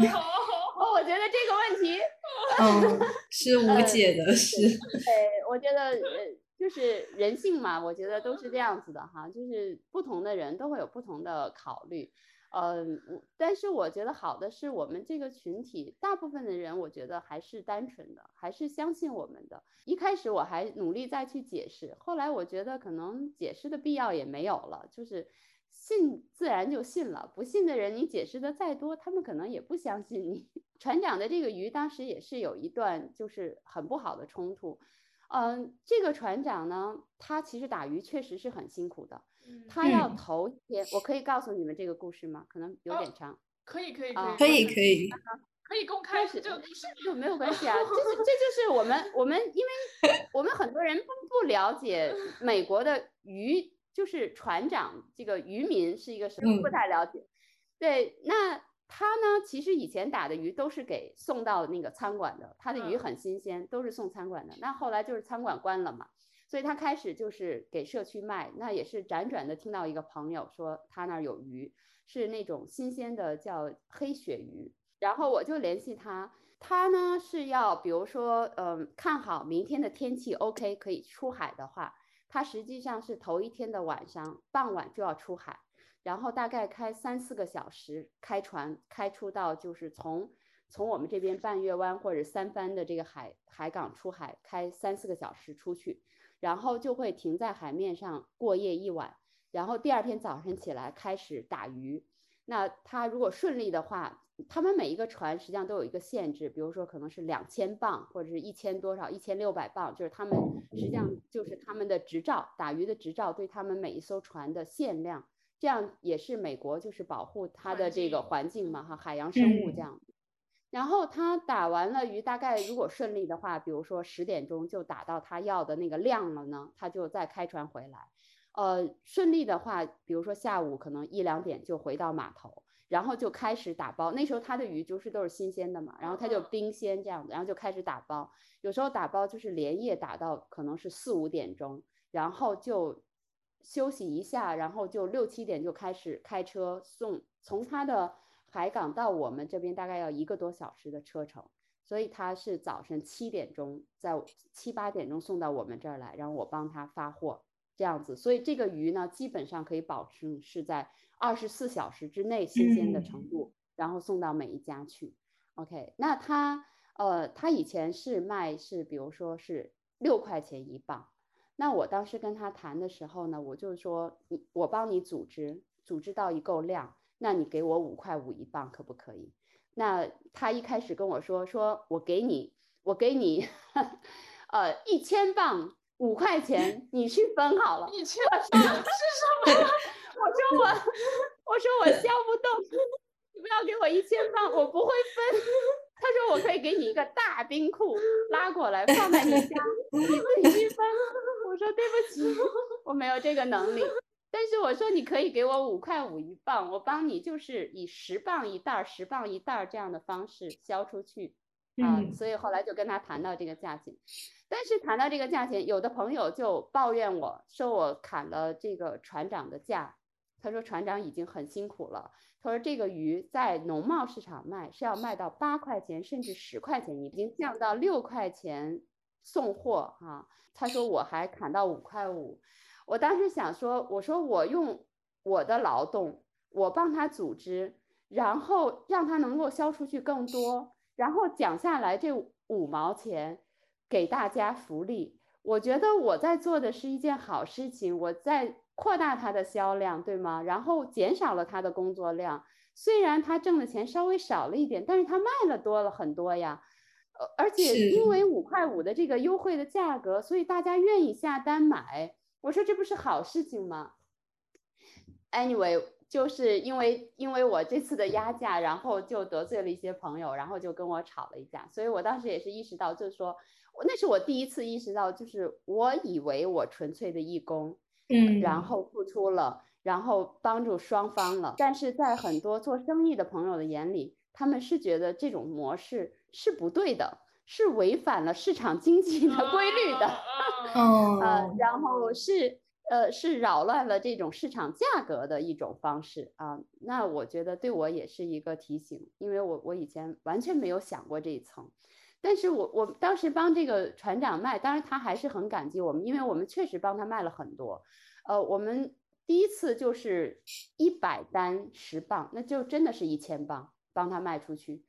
我觉得这个问题，嗯，是无解的，是。对，我觉得呃，就是人性嘛，我觉得都是这样子的哈，就是不同的人都会有不同的考虑。嗯，但是我觉得好的是我们这个群体大部分的人，我觉得还是单纯的，还是相信我们的。一开始我还努力再去解释，后来我觉得可能解释的必要也没有了，就是信自然就信了，不信的人你解释的再多，他们可能也不相信你。船长的这个鱼当时也是有一段就是很不好的冲突。嗯，这个船长呢，他其实打鱼确实是很辛苦的。他要头一天，我可以告诉你们这个故事吗？可能有点长。可以可以可以可以可以可以公开始 就就没有关系啊。这是 这就是我们我们因为我们很多人不不了解 美国的渔，就是船长这个渔民是一个什么，不太了解。对，那他呢，其实以前打的鱼都是给送到那个餐馆的，他的鱼很新鲜，都是送餐馆的。那后来就是餐馆关了嘛。所以他开始就是给社区卖，那也是辗转的听到一个朋友说他那儿有鱼，是那种新鲜的叫黑鳕鱼，然后我就联系他，他呢是要比如说嗯看好明天的天气 OK 可以出海的话，他实际上是头一天的晚上傍晚就要出海，然后大概开三四个小时开船开出到就是从从我们这边半月湾或者三藩的这个海海港出海开三四个小时出去。然后就会停在海面上过夜一晚，然后第二天早晨起来开始打鱼。那他如果顺利的话，他们每一个船实际上都有一个限制，比如说可能是两千磅或者是一千多少，一千六百磅，就是他们实际上就是他们的执照，打鱼的执照对他们每一艘船的限量，这样也是美国就是保护它的这个环境嘛哈，海洋生物这样。然后他打完了鱼，大概如果顺利的话，比如说十点钟就打到他要的那个量了呢，他就再开船回来。呃，顺利的话，比如说下午可能一两点就回到码头，然后就开始打包。那时候他的鱼就是都是新鲜的嘛，然后他就冰鲜这样子，然后就开始打包。有时候打包就是连夜打到可能是四五点钟，然后就休息一下，然后就六七点就开始开车送从他的。海港到我们这边大概要一个多小时的车程，所以他是早晨七点钟，在七八点钟送到我们这儿来，然后我帮他发货，这样子。所以这个鱼呢，基本上可以保证是在二十四小时之内新鲜的程度，然后送到每一家去。OK，那他呃，他以前是卖是，比如说是六块钱一磅，那我当时跟他谈的时候呢，我就说你我帮你组织。组织到一够量，那你给我五块五一磅可不可以？那他一开始跟我说，说我给你，我给你，呃，一千磅五块钱，你去分好了。一千磅是什么？我说我，我说我销不动，你不要给我一千磅，我不会分。他说我可以给你一个大冰库拉过来放在你家，你自己去分。我说对不起，我没有这个能力。但是我说你可以给我五块五一磅，我帮你就是以十磅一袋、十磅一袋这样的方式销出去啊。所以后来就跟他谈到这个价钱，但是谈到这个价钱，有的朋友就抱怨我说我砍了这个船长的价。他说船长已经很辛苦了。他说这个鱼在农贸市场卖是要卖到八块钱甚至十块钱，已经降到六块钱送货哈。他说我还砍到五块五。我当时想说，我说我用我的劳动，我帮他组织，然后让他能够销出去更多，然后讲下来这五毛钱给大家福利。我觉得我在做的是一件好事情，我在扩大他的销量，对吗？然后减少了他的工作量，虽然他挣的钱稍微少了一点，但是他卖了多了很多呀。呃，而且因为五块五的这个优惠的价格，所以大家愿意下单买。我说这不是好事情吗？Anyway，就是因为因为我这次的压价，然后就得罪了一些朋友，然后就跟我吵了一架。所以我当时也是意识到，就是说，那是我第一次意识到，就是我以为我纯粹的义工，嗯，然后付出了，然后帮助双方了。但是在很多做生意的朋友的眼里，他们是觉得这种模式是不对的。是违反了市场经济的规律的，呃，然后是呃是扰乱了这种市场价格的一种方式啊。那我觉得对我也是一个提醒，因为我我以前完全没有想过这一层。但是我我当时帮这个船长卖，当然他还是很感激我们，因为我们确实帮他卖了很多。呃，我们第一次就是一百单十磅，那就真的是一千磅帮他卖出去。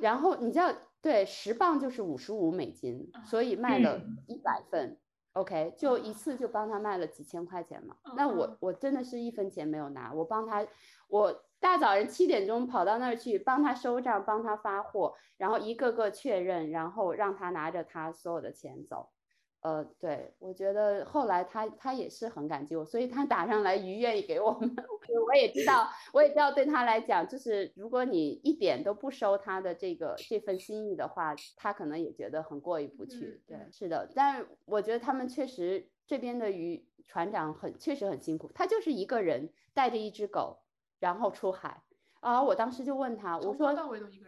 然后你知道。对，十磅就是五十五美金，所以卖了一百份，OK，就一次就帮他卖了几千块钱嘛。那我我真的是一分钱没有拿，我帮他，我大早上七点钟跑到那儿去帮他收账，帮他发货，然后一个个确认，然后让他拿着他所有的钱走。呃，对，我觉得后来他他也是很感激我，所以他打上来鱼愿意给我们，我也知道，我也知道对他来讲，就是如果你一点都不收他的这个这份心意的话，他可能也觉得很过意不去。对，是的，但是我觉得他们确实这边的鱼船长很确实很辛苦，他就是一个人带着一只狗，然后出海。啊！我当时就问他，我说，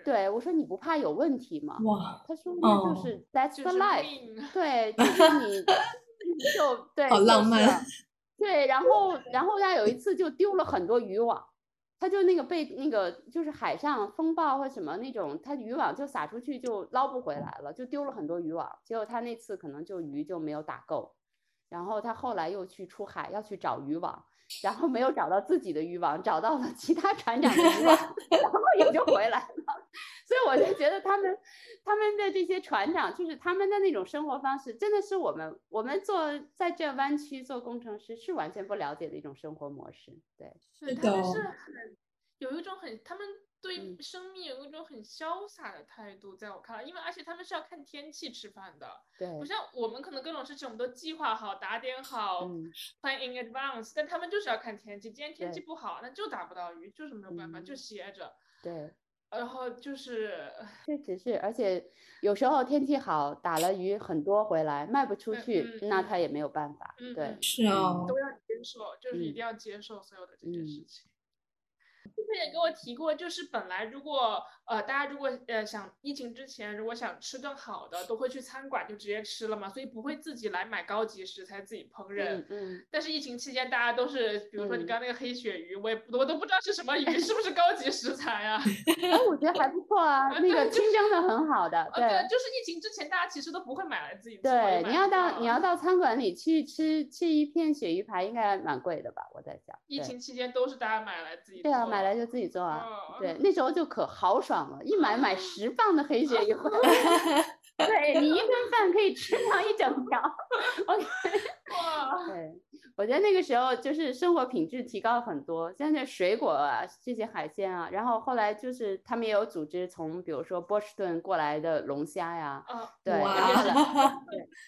对，我说你不怕有问题吗？哇！他说那就是 that's the life，对，就是你 就对，好浪漫。对，然后然后他有一次就丢了很多渔网，他就那个被那个就是海上风暴或什么那种，他渔网就撒出去就捞不回来了，就丢了很多渔网。结果他那次可能就鱼就没有打够，然后他后来又去出海要去找渔网。然后没有找到自己的渔网，找到了 其他船长的渔网，然后也就回来了。所以我就觉得他们他们的这些船长，就是他们的那种生活方式，真的是我们我们做在这湾区做工程师是完全不了解的一种生活模式。对，是他们是很有一种很他们。对生命有一种很潇洒的态度，在我看来，因为而且他们是要看天气吃饭的，对，不像我们可能各种事情我们都计划好、打点好，plan in advance，但他们就是要看天气，今天天气不好，那就打不到鱼，就是没有办法，就歇着。对，然后就是确实是，而且有时候天气好，打了鱼很多回来卖不出去，那他也没有办法。对，是。啊，都要接受，就是一定要接受所有的这些事情。之前也跟我提过，就是本来如果呃大家如果呃想疫情之前如果想吃更好的，都会去餐馆就直接吃了嘛，所以不会自己来买高级食材自己烹饪。嗯。但是疫情期间大家都是，比如说你刚那个黑鳕鱼，我也我都不知道是什么鱼，是不是高级食材啊？哎，我觉得还不错啊，那个清蒸的很好的。对，就是疫情之前大家其实都不会买来自己。对，你要到你要到餐馆里去吃吃一片鳕鱼排，应该蛮贵的吧？我在想。疫情期间都是大家买来自己。对啊，买来就自己做啊。对，那时候就可豪爽了，一买买十磅的黑雪一回来，对你一顿饭可以吃上一整条。OK，哇，对，我我觉得那个时候就是生活品质提高了很多，像这水果啊，这些海鲜啊，然后后来就是他们也有组织从比如说波士顿过来的龙虾呀，啊，对，然后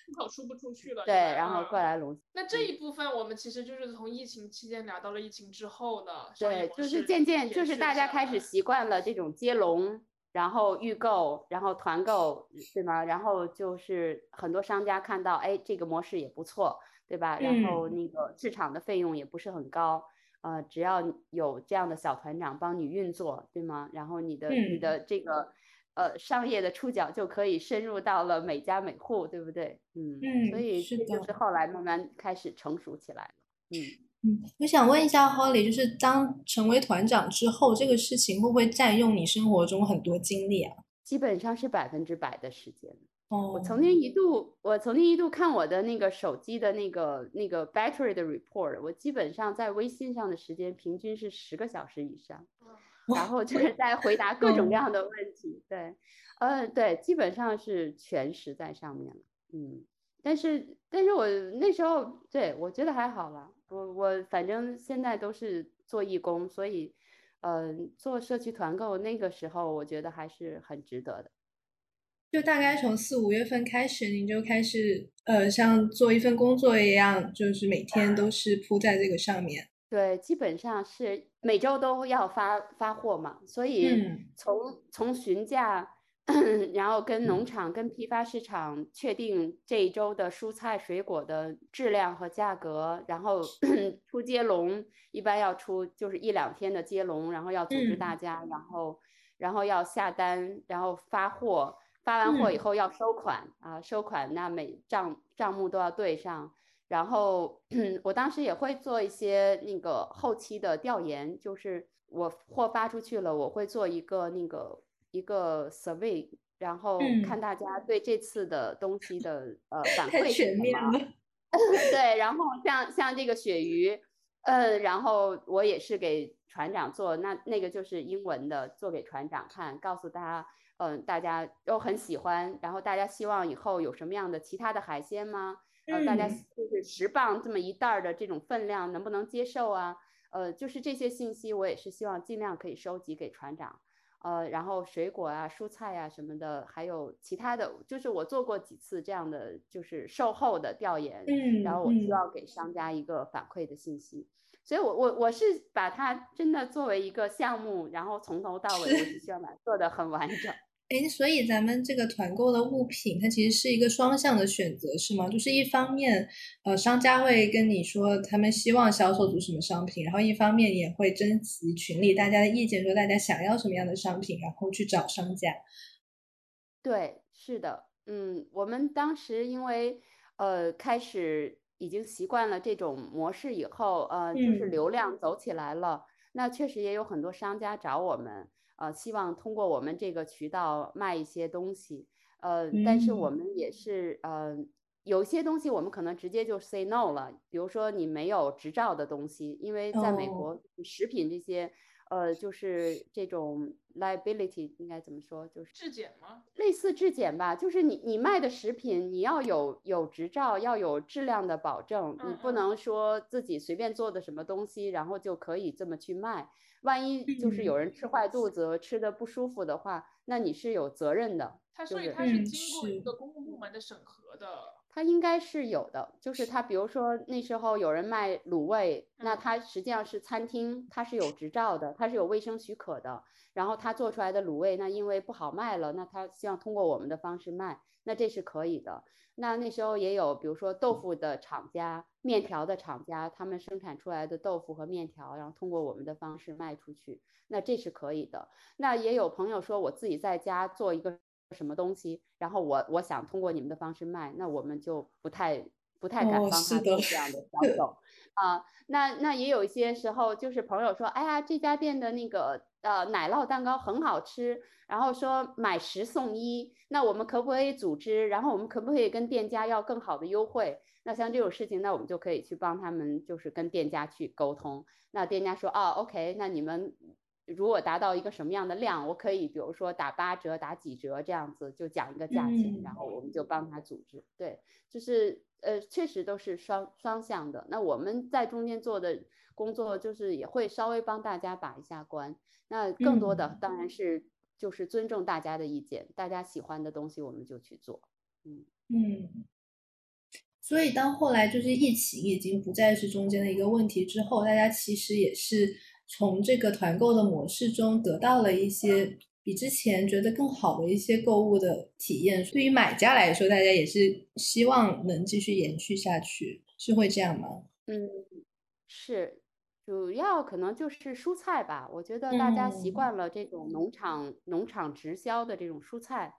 出口出不出去了，对，然后过来龙。那这一部分我们其实就是从疫情期间聊到了疫情之后的，对，就是渐渐就是大家开始习惯了这种接龙。然后预购，然后团购，对吗？然后就是很多商家看到，哎，这个模式也不错，对吧？然后那个市场的费用也不是很高，呃，只要有这样的小团长帮你运作，对吗？然后你的你的这个呃商业的触角就可以深入到了每家每户，对不对？嗯，所以这就是后来慢慢开始成熟起来了，嗯。嗯，我想问一下 Holly，就是当成为团长之后，这个事情会不会占用你生活中很多精力啊？基本上是百分之百的时间。哦，我曾经一度，我曾经一度看我的那个手机的那个那个 battery 的 report，我基本上在微信上的时间平均是十个小时以上，然后就是在回答各种各样的问题。对，呃，对，基本上是全时在上面了。嗯。但是，但是我那时候对我觉得还好了。我我反正现在都是做义工，所以，嗯，做社区团购那个时候，我觉得还是很值得的。就大概从四五月份开始，您就开始呃，像做一份工作一样，就是每天都是扑在这个上面。对，基本上是每周都要发发货嘛，所以从从询价。然后跟农场、跟批发市场确定这一周的蔬菜水果的质量和价格，然后 出接龙，一般要出就是一两天的接龙，然后要组织大家，然后然后要下单，然后发货，发完货以后要收款啊，收款那每账账目都要对上，然后 我当时也会做一些那个后期的调研，就是我货发出去了，我会做一个那个。一个 survey，然后看大家对这次的东西的呃反馈是什么。对，然后像像这个鳕鱼，呃，然后我也是给船长做，那那个就是英文的，做给船长看，告诉他，嗯，大家都很喜欢，然后大家希望以后有什么样的其他的海鲜吗？呃，大家就是十磅这么一袋的这种分量能不能接受啊？呃，就是这些信息我也是希望尽量可以收集给船长。呃，然后水果啊、蔬菜啊什么的，还有其他的，就是我做过几次这样的，就是售后的调研，嗯，然后我需要给商家一个反馈的信息，所以我我我是把它真的作为一个项目，然后从头到尾我只需要把它做的很完整。哎，所以咱们这个团购的物品，它其实是一个双向的选择，是吗？就是一方面，呃，商家会跟你说他们希望销售出什么商品，然后一方面也会征集群里大家的意见，说大家想要什么样的商品，然后去找商家。对，是的，嗯，我们当时因为呃开始已经习惯了这种模式以后，呃，就是流量走起来了，那确实也有很多商家找我们。呃，希望通过我们这个渠道卖一些东西，呃，但是我们也是，呃，有些东西我们可能直接就 say no 了，比如说你没有执照的东西，因为在美国食品这些，呃，就是这种 liability 应该怎么说，就是质检吗？类似质检吧，就是你你卖的食品你要有有执照，要有质量的保证，你不能说自己随便做的什么东西，然后就可以这么去卖。万一就是有人吃坏肚子，吃的不舒服的话，那你是有责任的。它所以他是经过一个公共部门的审核的。他应该是有的，就是他比如说那时候有人卖卤味，那他实际上是餐厅，他是有执照的，他是有卫生许可的。然后他做出来的卤味，那因为不好卖了，那他希望通过我们的方式卖，那这是可以的。那那时候也有，比如说豆腐的厂家、面条的厂家，他们生产出来的豆腐和面条，然后通过我们的方式卖出去，那这是可以的。那也有朋友说，我自己在家做一个什么东西，然后我我想通过你们的方式卖，那我们就不太不太敢帮他做这样的销 售啊。那那也有一些时候，就是朋友说，哎呀，这家店的那个呃奶酪蛋糕很好吃。然后说买十送一，那我们可不可以组织？然后我们可不可以跟店家要更好的优惠？那像这种事情，那我们就可以去帮他们，就是跟店家去沟通。那店家说，哦，OK，那你们如果达到一个什么样的量，我可以比如说打八折、打几折这样子，就讲一个价钱，然后我们就帮他组织。对，就是呃，确实都是双双向的。那我们在中间做的工作，就是也会稍微帮大家把一下关。那更多的当然是就是尊重大家的意见，大家喜欢的东西我们就去做。嗯嗯。所以当后来就是疫情已经不再是中间的一个问题之后，大家其实也是。从这个团购的模式中得到了一些比之前觉得更好的一些购物的体验。对于买家来说，大家也是希望能继续延续下去，是会这样吗？嗯，是，主要可能就是蔬菜吧。我觉得大家习惯了这种农场农场直销的这种蔬菜，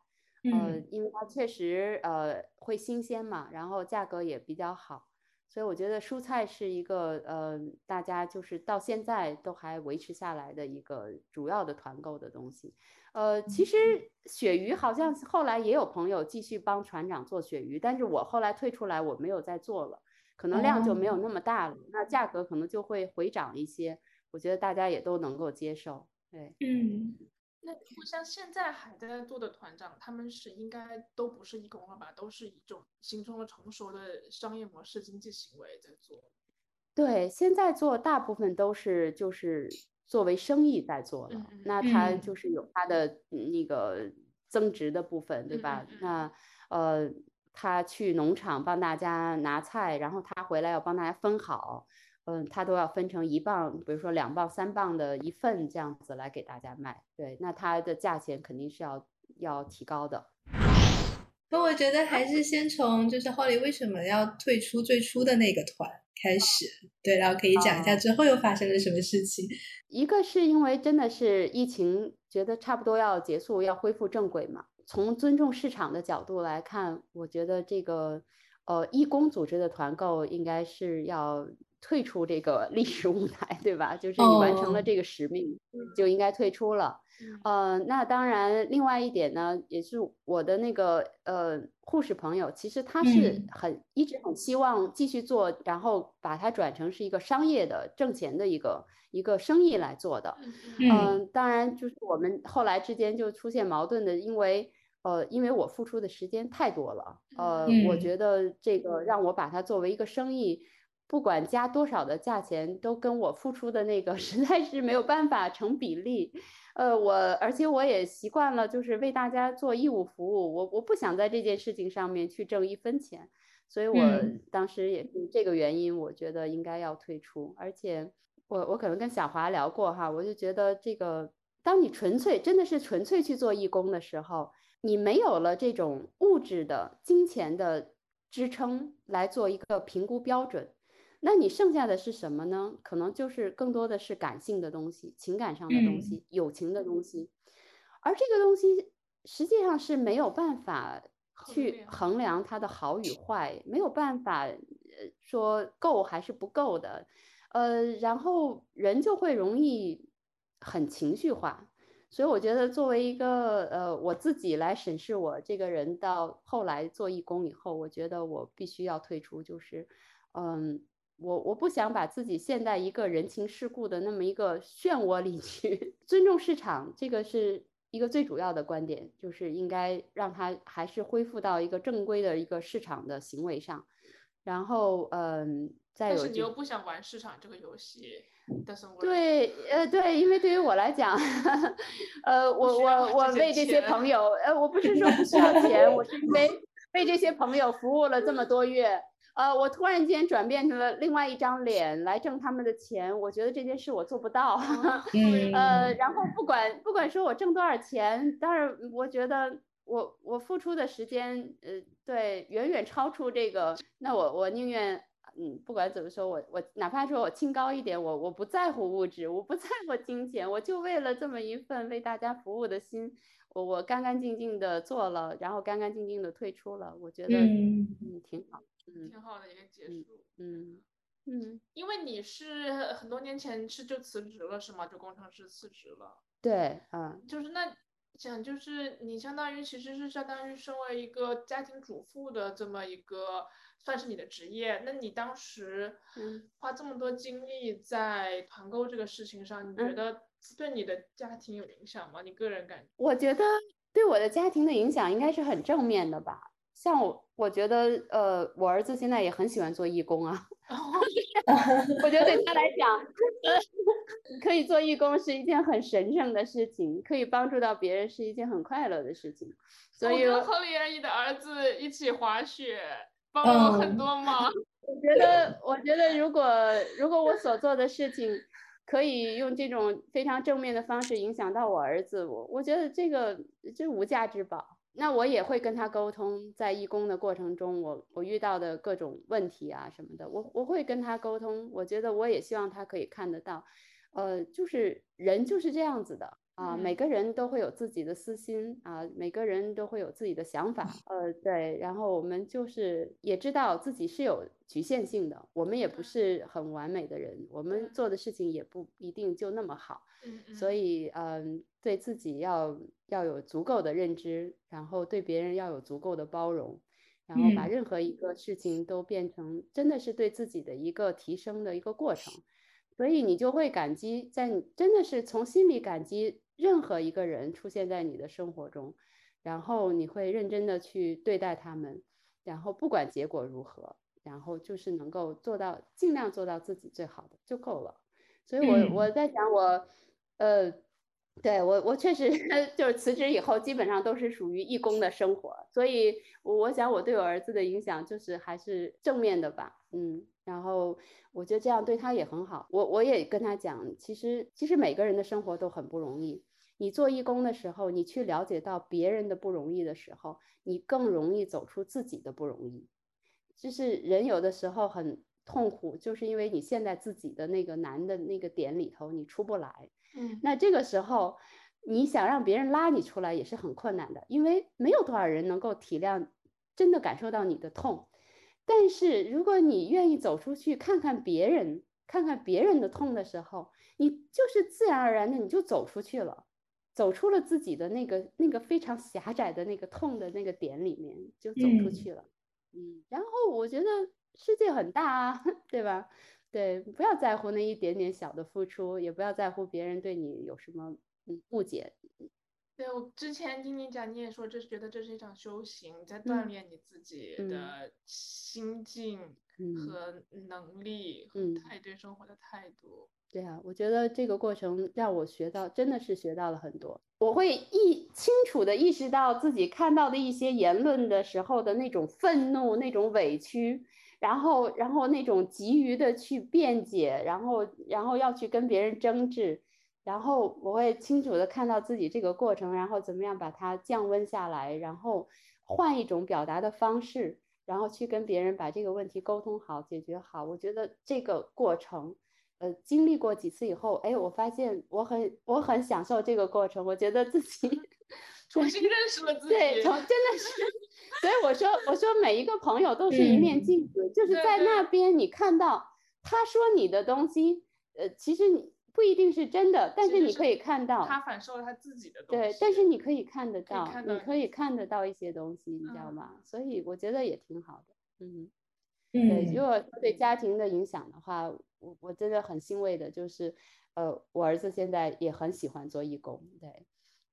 呃，因为它确实呃会新鲜嘛，然后价格也比较好。所以我觉得蔬菜是一个呃，大家就是到现在都还维持下来的一个主要的团购的东西。呃，其实鳕鱼好像后来也有朋友继续帮船长做鳕鱼，但是我后来退出来，我没有再做了，可能量就没有那么大了，那价格可能就会回涨一些。我觉得大家也都能够接受。对，嗯。那如果像现在还在做的团长，他们是应该都不是义工了吧？都是一种形成了成熟的商业模式、经济行为在做。对，现在做大部分都是就是作为生意在做了，那他就是有他的那个增值的部分，对吧？那呃，他去农场帮大家拿菜，然后他回来要帮大家分好。嗯，它都要分成一磅，比如说两磅、三磅的一份这样子来给大家卖。对，那它的价钱肯定是要要提高的。那我觉得还是先从就是 Holly 为什么要退出最初的那个团开始，对，然后可以讲一下之后又发生了什么事情。一个是因为真的是疫情，觉得差不多要结束，要恢复正轨嘛。从尊重市场的角度来看，我觉得这个呃义工组织的团购应该是要。退出这个历史舞台，对吧？就是你完成了这个使命，就应该退出了。呃，那当然，另外一点呢，也是我的那个呃护士朋友，其实他是很一直很希望继续做，然后把它转成是一个商业的挣钱的一个一个生意来做的。嗯，当然就是我们后来之间就出现矛盾的，因为呃，因为我付出的时间太多了，呃，我觉得这个让我把它作为一个生意。不管加多少的价钱，都跟我付出的那个 实在是没有办法成比例。呃，我而且我也习惯了，就是为大家做义务服务。我我不想在这件事情上面去挣一分钱，所以我当时也是这个原因，我觉得应该要退出。而且我我可能跟小华聊过哈，我就觉得这个，当你纯粹真的是纯粹去做义工的时候，你没有了这种物质的金钱的支撑来做一个评估标准。那你剩下的是什么呢？可能就是更多的是感性的东西、情感上的东西、友情的东西，而这个东西实际上是没有办法去衡量它的好与坏，没有办法呃说够还是不够的，呃，然后人就会容易很情绪化，所以我觉得作为一个呃我自己来审视我这个人到后来做义工以后，我觉得我必须要退出，就是嗯。我我不想把自己陷在一个人情世故的那么一个漩涡里去。尊重市场，这个是一个最主要的观点，就是应该让它还是恢复到一个正规的一个市场的行为上。然后，嗯，再有，但是你又不想玩市场这个游戏，对，呃，对，因为对于我来讲，呃，我我我为这些朋友，呃，我不是说不需要钱，我是因为 为这些朋友服务了这么多月。呃，我突然间转变成了另外一张脸来挣他们的钱，我觉得这件事我做不到。呃，然后不管不管说我挣多少钱，但是我觉得我我付出的时间，呃，对，远远超出这个。那我我宁愿，嗯，不管怎么说，我我哪怕说我清高一点，我我不在乎物质，我不在乎金钱，我就为了这么一份为大家服务的心，我我干干净净的做了，然后干干净净的退出了，我觉得嗯挺好。挺好的一个结束，嗯嗯，因为你是很多年前是就辞职了是吗？就工程师辞职了，对，嗯，就是那讲就是你相当于其实是相当于身为一个家庭主妇的这么一个算是你的职业，那你当时花这么多精力在团购这个事情上，你觉得对你的家庭有影响吗？你个人感觉？我觉得对我的家庭的影响应该是很正面的吧。像我，我觉得，呃，我儿子现在也很喜欢做义工啊。我觉得对他来讲，可以做义工是一件很神圣的事情，可以帮助到别人是一件很快乐的事情。所以，我跟何丽阿姨的儿子一起滑雪，帮了我很多忙。我觉得，我觉得如果如果我所做的事情可以用这种非常正面的方式影响到我儿子，我我觉得这个这无价之宝。那我也会跟他沟通，在义工的过程中，我我遇到的各种问题啊什么的，我我会跟他沟通。我觉得我也希望他可以看得到，呃，就是人就是这样子的。啊，每个人都会有自己的私心啊，每个人都会有自己的想法，呃，对，然后我们就是也知道自己是有局限性的，我们也不是很完美的人，我们做的事情也不一定就那么好，所以嗯，对自己要要有足够的认知，然后对别人要有足够的包容，然后把任何一个事情都变成真的是对自己的一个提升的一个过程，所以你就会感激，在你真的是从心里感激。任何一个人出现在你的生活中，然后你会认真的去对待他们，然后不管结果如何，然后就是能够做到尽量做到自己最好的就够了。所以，我我在想，我呃，对我我确实 就是辞职以后基本上都是属于义工的生活，所以我想我对我儿子的影响就是还是正面的吧，嗯。然后我觉得这样对他也很好。我我也跟他讲，其实其实每个人的生活都很不容易。你做义工的时候，你去了解到别人的不容易的时候，你更容易走出自己的不容易。就是人有的时候很痛苦，就是因为你陷在自己的那个难的那个点里头，你出不来。嗯，那这个时候你想让别人拉你出来也是很困难的，因为没有多少人能够体谅，真的感受到你的痛。但是如果你愿意走出去看看别人，看看别人的痛的时候，你就是自然而然的你就走出去了，走出了自己的那个那个非常狭窄的那个痛的那个点里面，就走出去了。嗯，然后我觉得世界很大啊，对吧？对，不要在乎那一点点小的付出，也不要在乎别人对你有什么嗯误解。对我之前听你讲，你也说这是觉得这是一场修行，在锻炼你自己的心境和能力和态对生活的态度。对啊，我觉得这个过程让我学到，真的是学到了很多。我会意清楚的意识到自己看到的一些言论的时候的那种愤怒、那种委屈，然后然后那种急于的去辩解，然后然后要去跟别人争执。然后我会清楚的看到自己这个过程，然后怎么样把它降温下来，然后换一种表达的方式，然后去跟别人把这个问题沟通好、解决好。我觉得这个过程，呃，经历过几次以后，哎，我发现我很我很享受这个过程。我觉得自己 重新认识了自己，对，从真的是，所以我说我说每一个朋友都是一面镜子，就是在那边你看到他说你的东西，呃，其实你。不一定是真的，但是你可以看到他反射了他自己的东西。对，但是你可以看得到，你可以看得到一些东西，你知道吗？所以我觉得也挺好的。嗯，对。如果对家庭的影响的话，我我真的很欣慰的，就是呃，我儿子现在也很喜欢做义工。对，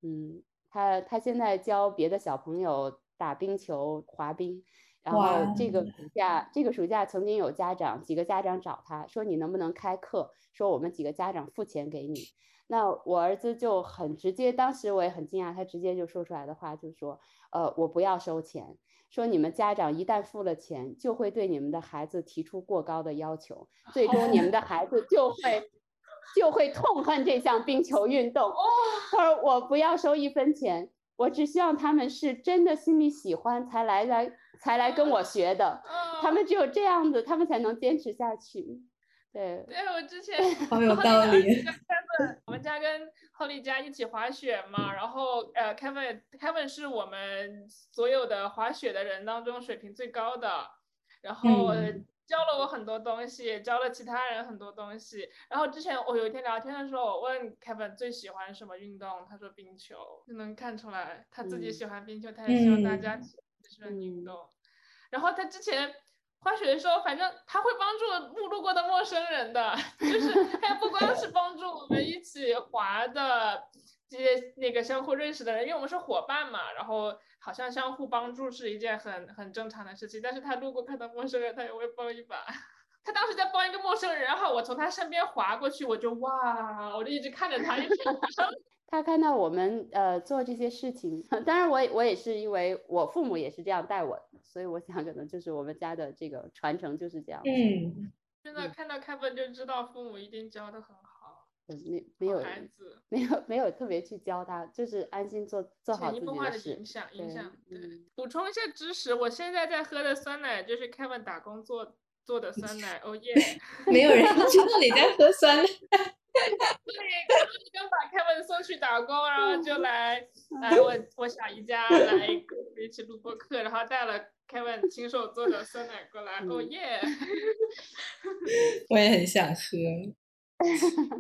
嗯，他他现在教别的小朋友打冰球、滑冰。然后这个暑假，这个暑假曾经有家长几个家长找他说：“你能不能开课？说我们几个家长付钱给你。”那我儿子就很直接，当时我也很惊讶，他直接就说出来的话就说：“呃，我不要收钱。说你们家长一旦付了钱，就会对你们的孩子提出过高的要求，最终你们的孩子就会就会痛恨这项冰球运动。”他说：“我不要收一分钱。”我只希望他们是真的心里喜欢才来来才来跟我学的，他们只有这样子，他们才能坚持下去。对，对我之前 好有道理。Kevin，我们家跟 Holly 家一起滑雪嘛，然后呃，Kevin Kevin 是我们所有的滑雪的人当中水平最高的，然后。教了我很多东西，教了其他人很多东西。然后之前我有一天聊天的时候，我问 Kevin 最喜欢什么运动，他说冰球，就能看出来他自己喜欢冰球，他也希望大家喜欢运动。然后他之前滑雪的时候，反正他会帮助路路过的陌生人的，就是他不光是帮助我们一起滑的这些那个相互认识的人，因为我们是伙伴嘛，然后好像相互帮助是一件很很正常的事情。但是他路过看到陌生人，他也会帮一把。他当时在帮一个陌生人，然后我从他身边滑过去，我就哇，我就一直看着他，一直。他看到我们呃做这些事情，当然我我也是因为我父母也是这样带我，所以我想可能就是我们家的这个传承就是这样。嗯，真的看到开本就知道父母一定教的很好。没没有孩子，没有没有特别去教他，就是安心做做好自己的事。影响影响。对，补充一下知识，我现在在喝的酸奶就是 Kevin 打工做做的酸奶。哦耶！没有人知道你在喝酸奶。对，刚把 Kevin 送去打工，然后就来来我我小姨家来一起录播课，然后带了 Kevin 亲手做的酸奶过来。哦耶！我也很想喝。哈 哈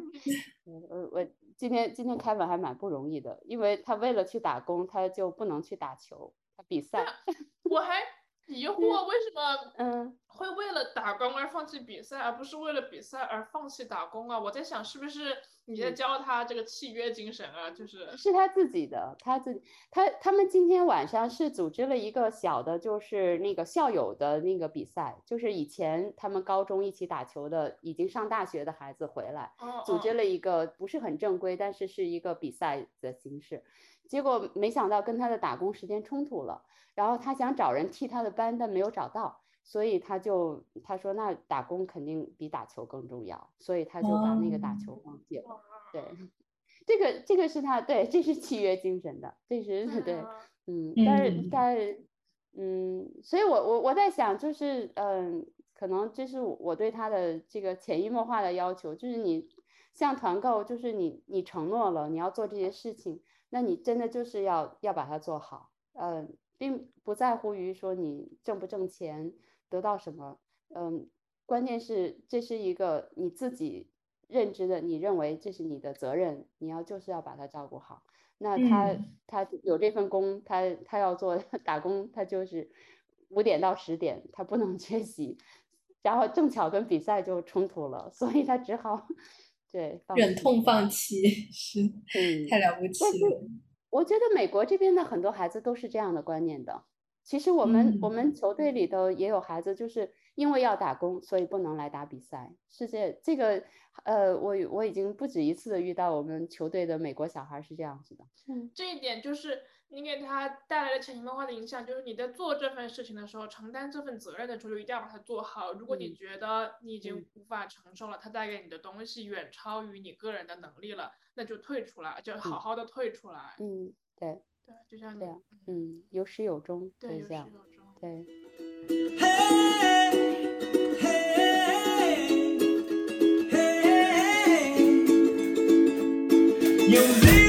我我今天今天开门还蛮不容易的，因为他为了去打工，他就不能去打球，他比赛。我还。疑惑为什么嗯会为了打工而放弃比赛，而不是为了比赛而放弃打工啊？我在想是不是你在教他这个契约精神啊？就是是他自己的，他自己他他们今天晚上是组织了一个小的，就是那个校友的那个比赛，就是以前他们高中一起打球的，已经上大学的孩子回来，组织了一个不是很正规，但是是一个比赛的形式，结果没想到跟他的打工时间冲突了。然后他想找人替他的班，但没有找到，所以他就他说那打工肯定比打球更重要，所以他就把那个打球忘记了。对，这个这个是他对，这是契约精神的，这是对，嗯，但是但是嗯，所以我我我在想就是嗯，可能这是我对他的这个潜移默化的要求，就是你像团购，就是你你承诺了你要做这些事情，那你真的就是要要把它做好，嗯。并不在乎于说你挣不挣钱，得到什么，嗯，关键是这是一个你自己认知的，你认为这是你的责任，你要就是要把它照顾好。那他他有这份工，他他要做 打工，他就是五点到十点，他不能 缺席。然后正巧跟比赛就冲突了，所以他只好对忍痛放弃，是嗯太了不起了。我觉得美国这边的很多孩子都是这样的观念的。其实我们我们球队里头也有孩子，就是因为要打工，所以不能来打比赛。是这这个呃，我我已经不止一次的遇到我们球队的美国小孩是这样子的。嗯，这一点就是。你给他带来的潜移默化的影响，就是你在做这份事情的时候，承担这份责任的时候，就一定要把它做好。如果你觉得你已经无法承受了，他带给你的东西远超于你个人的能力了，那就退出来，就好好的退出来。嗯，对，对，就像这样，嗯，有始有终，对，有始有终，对。有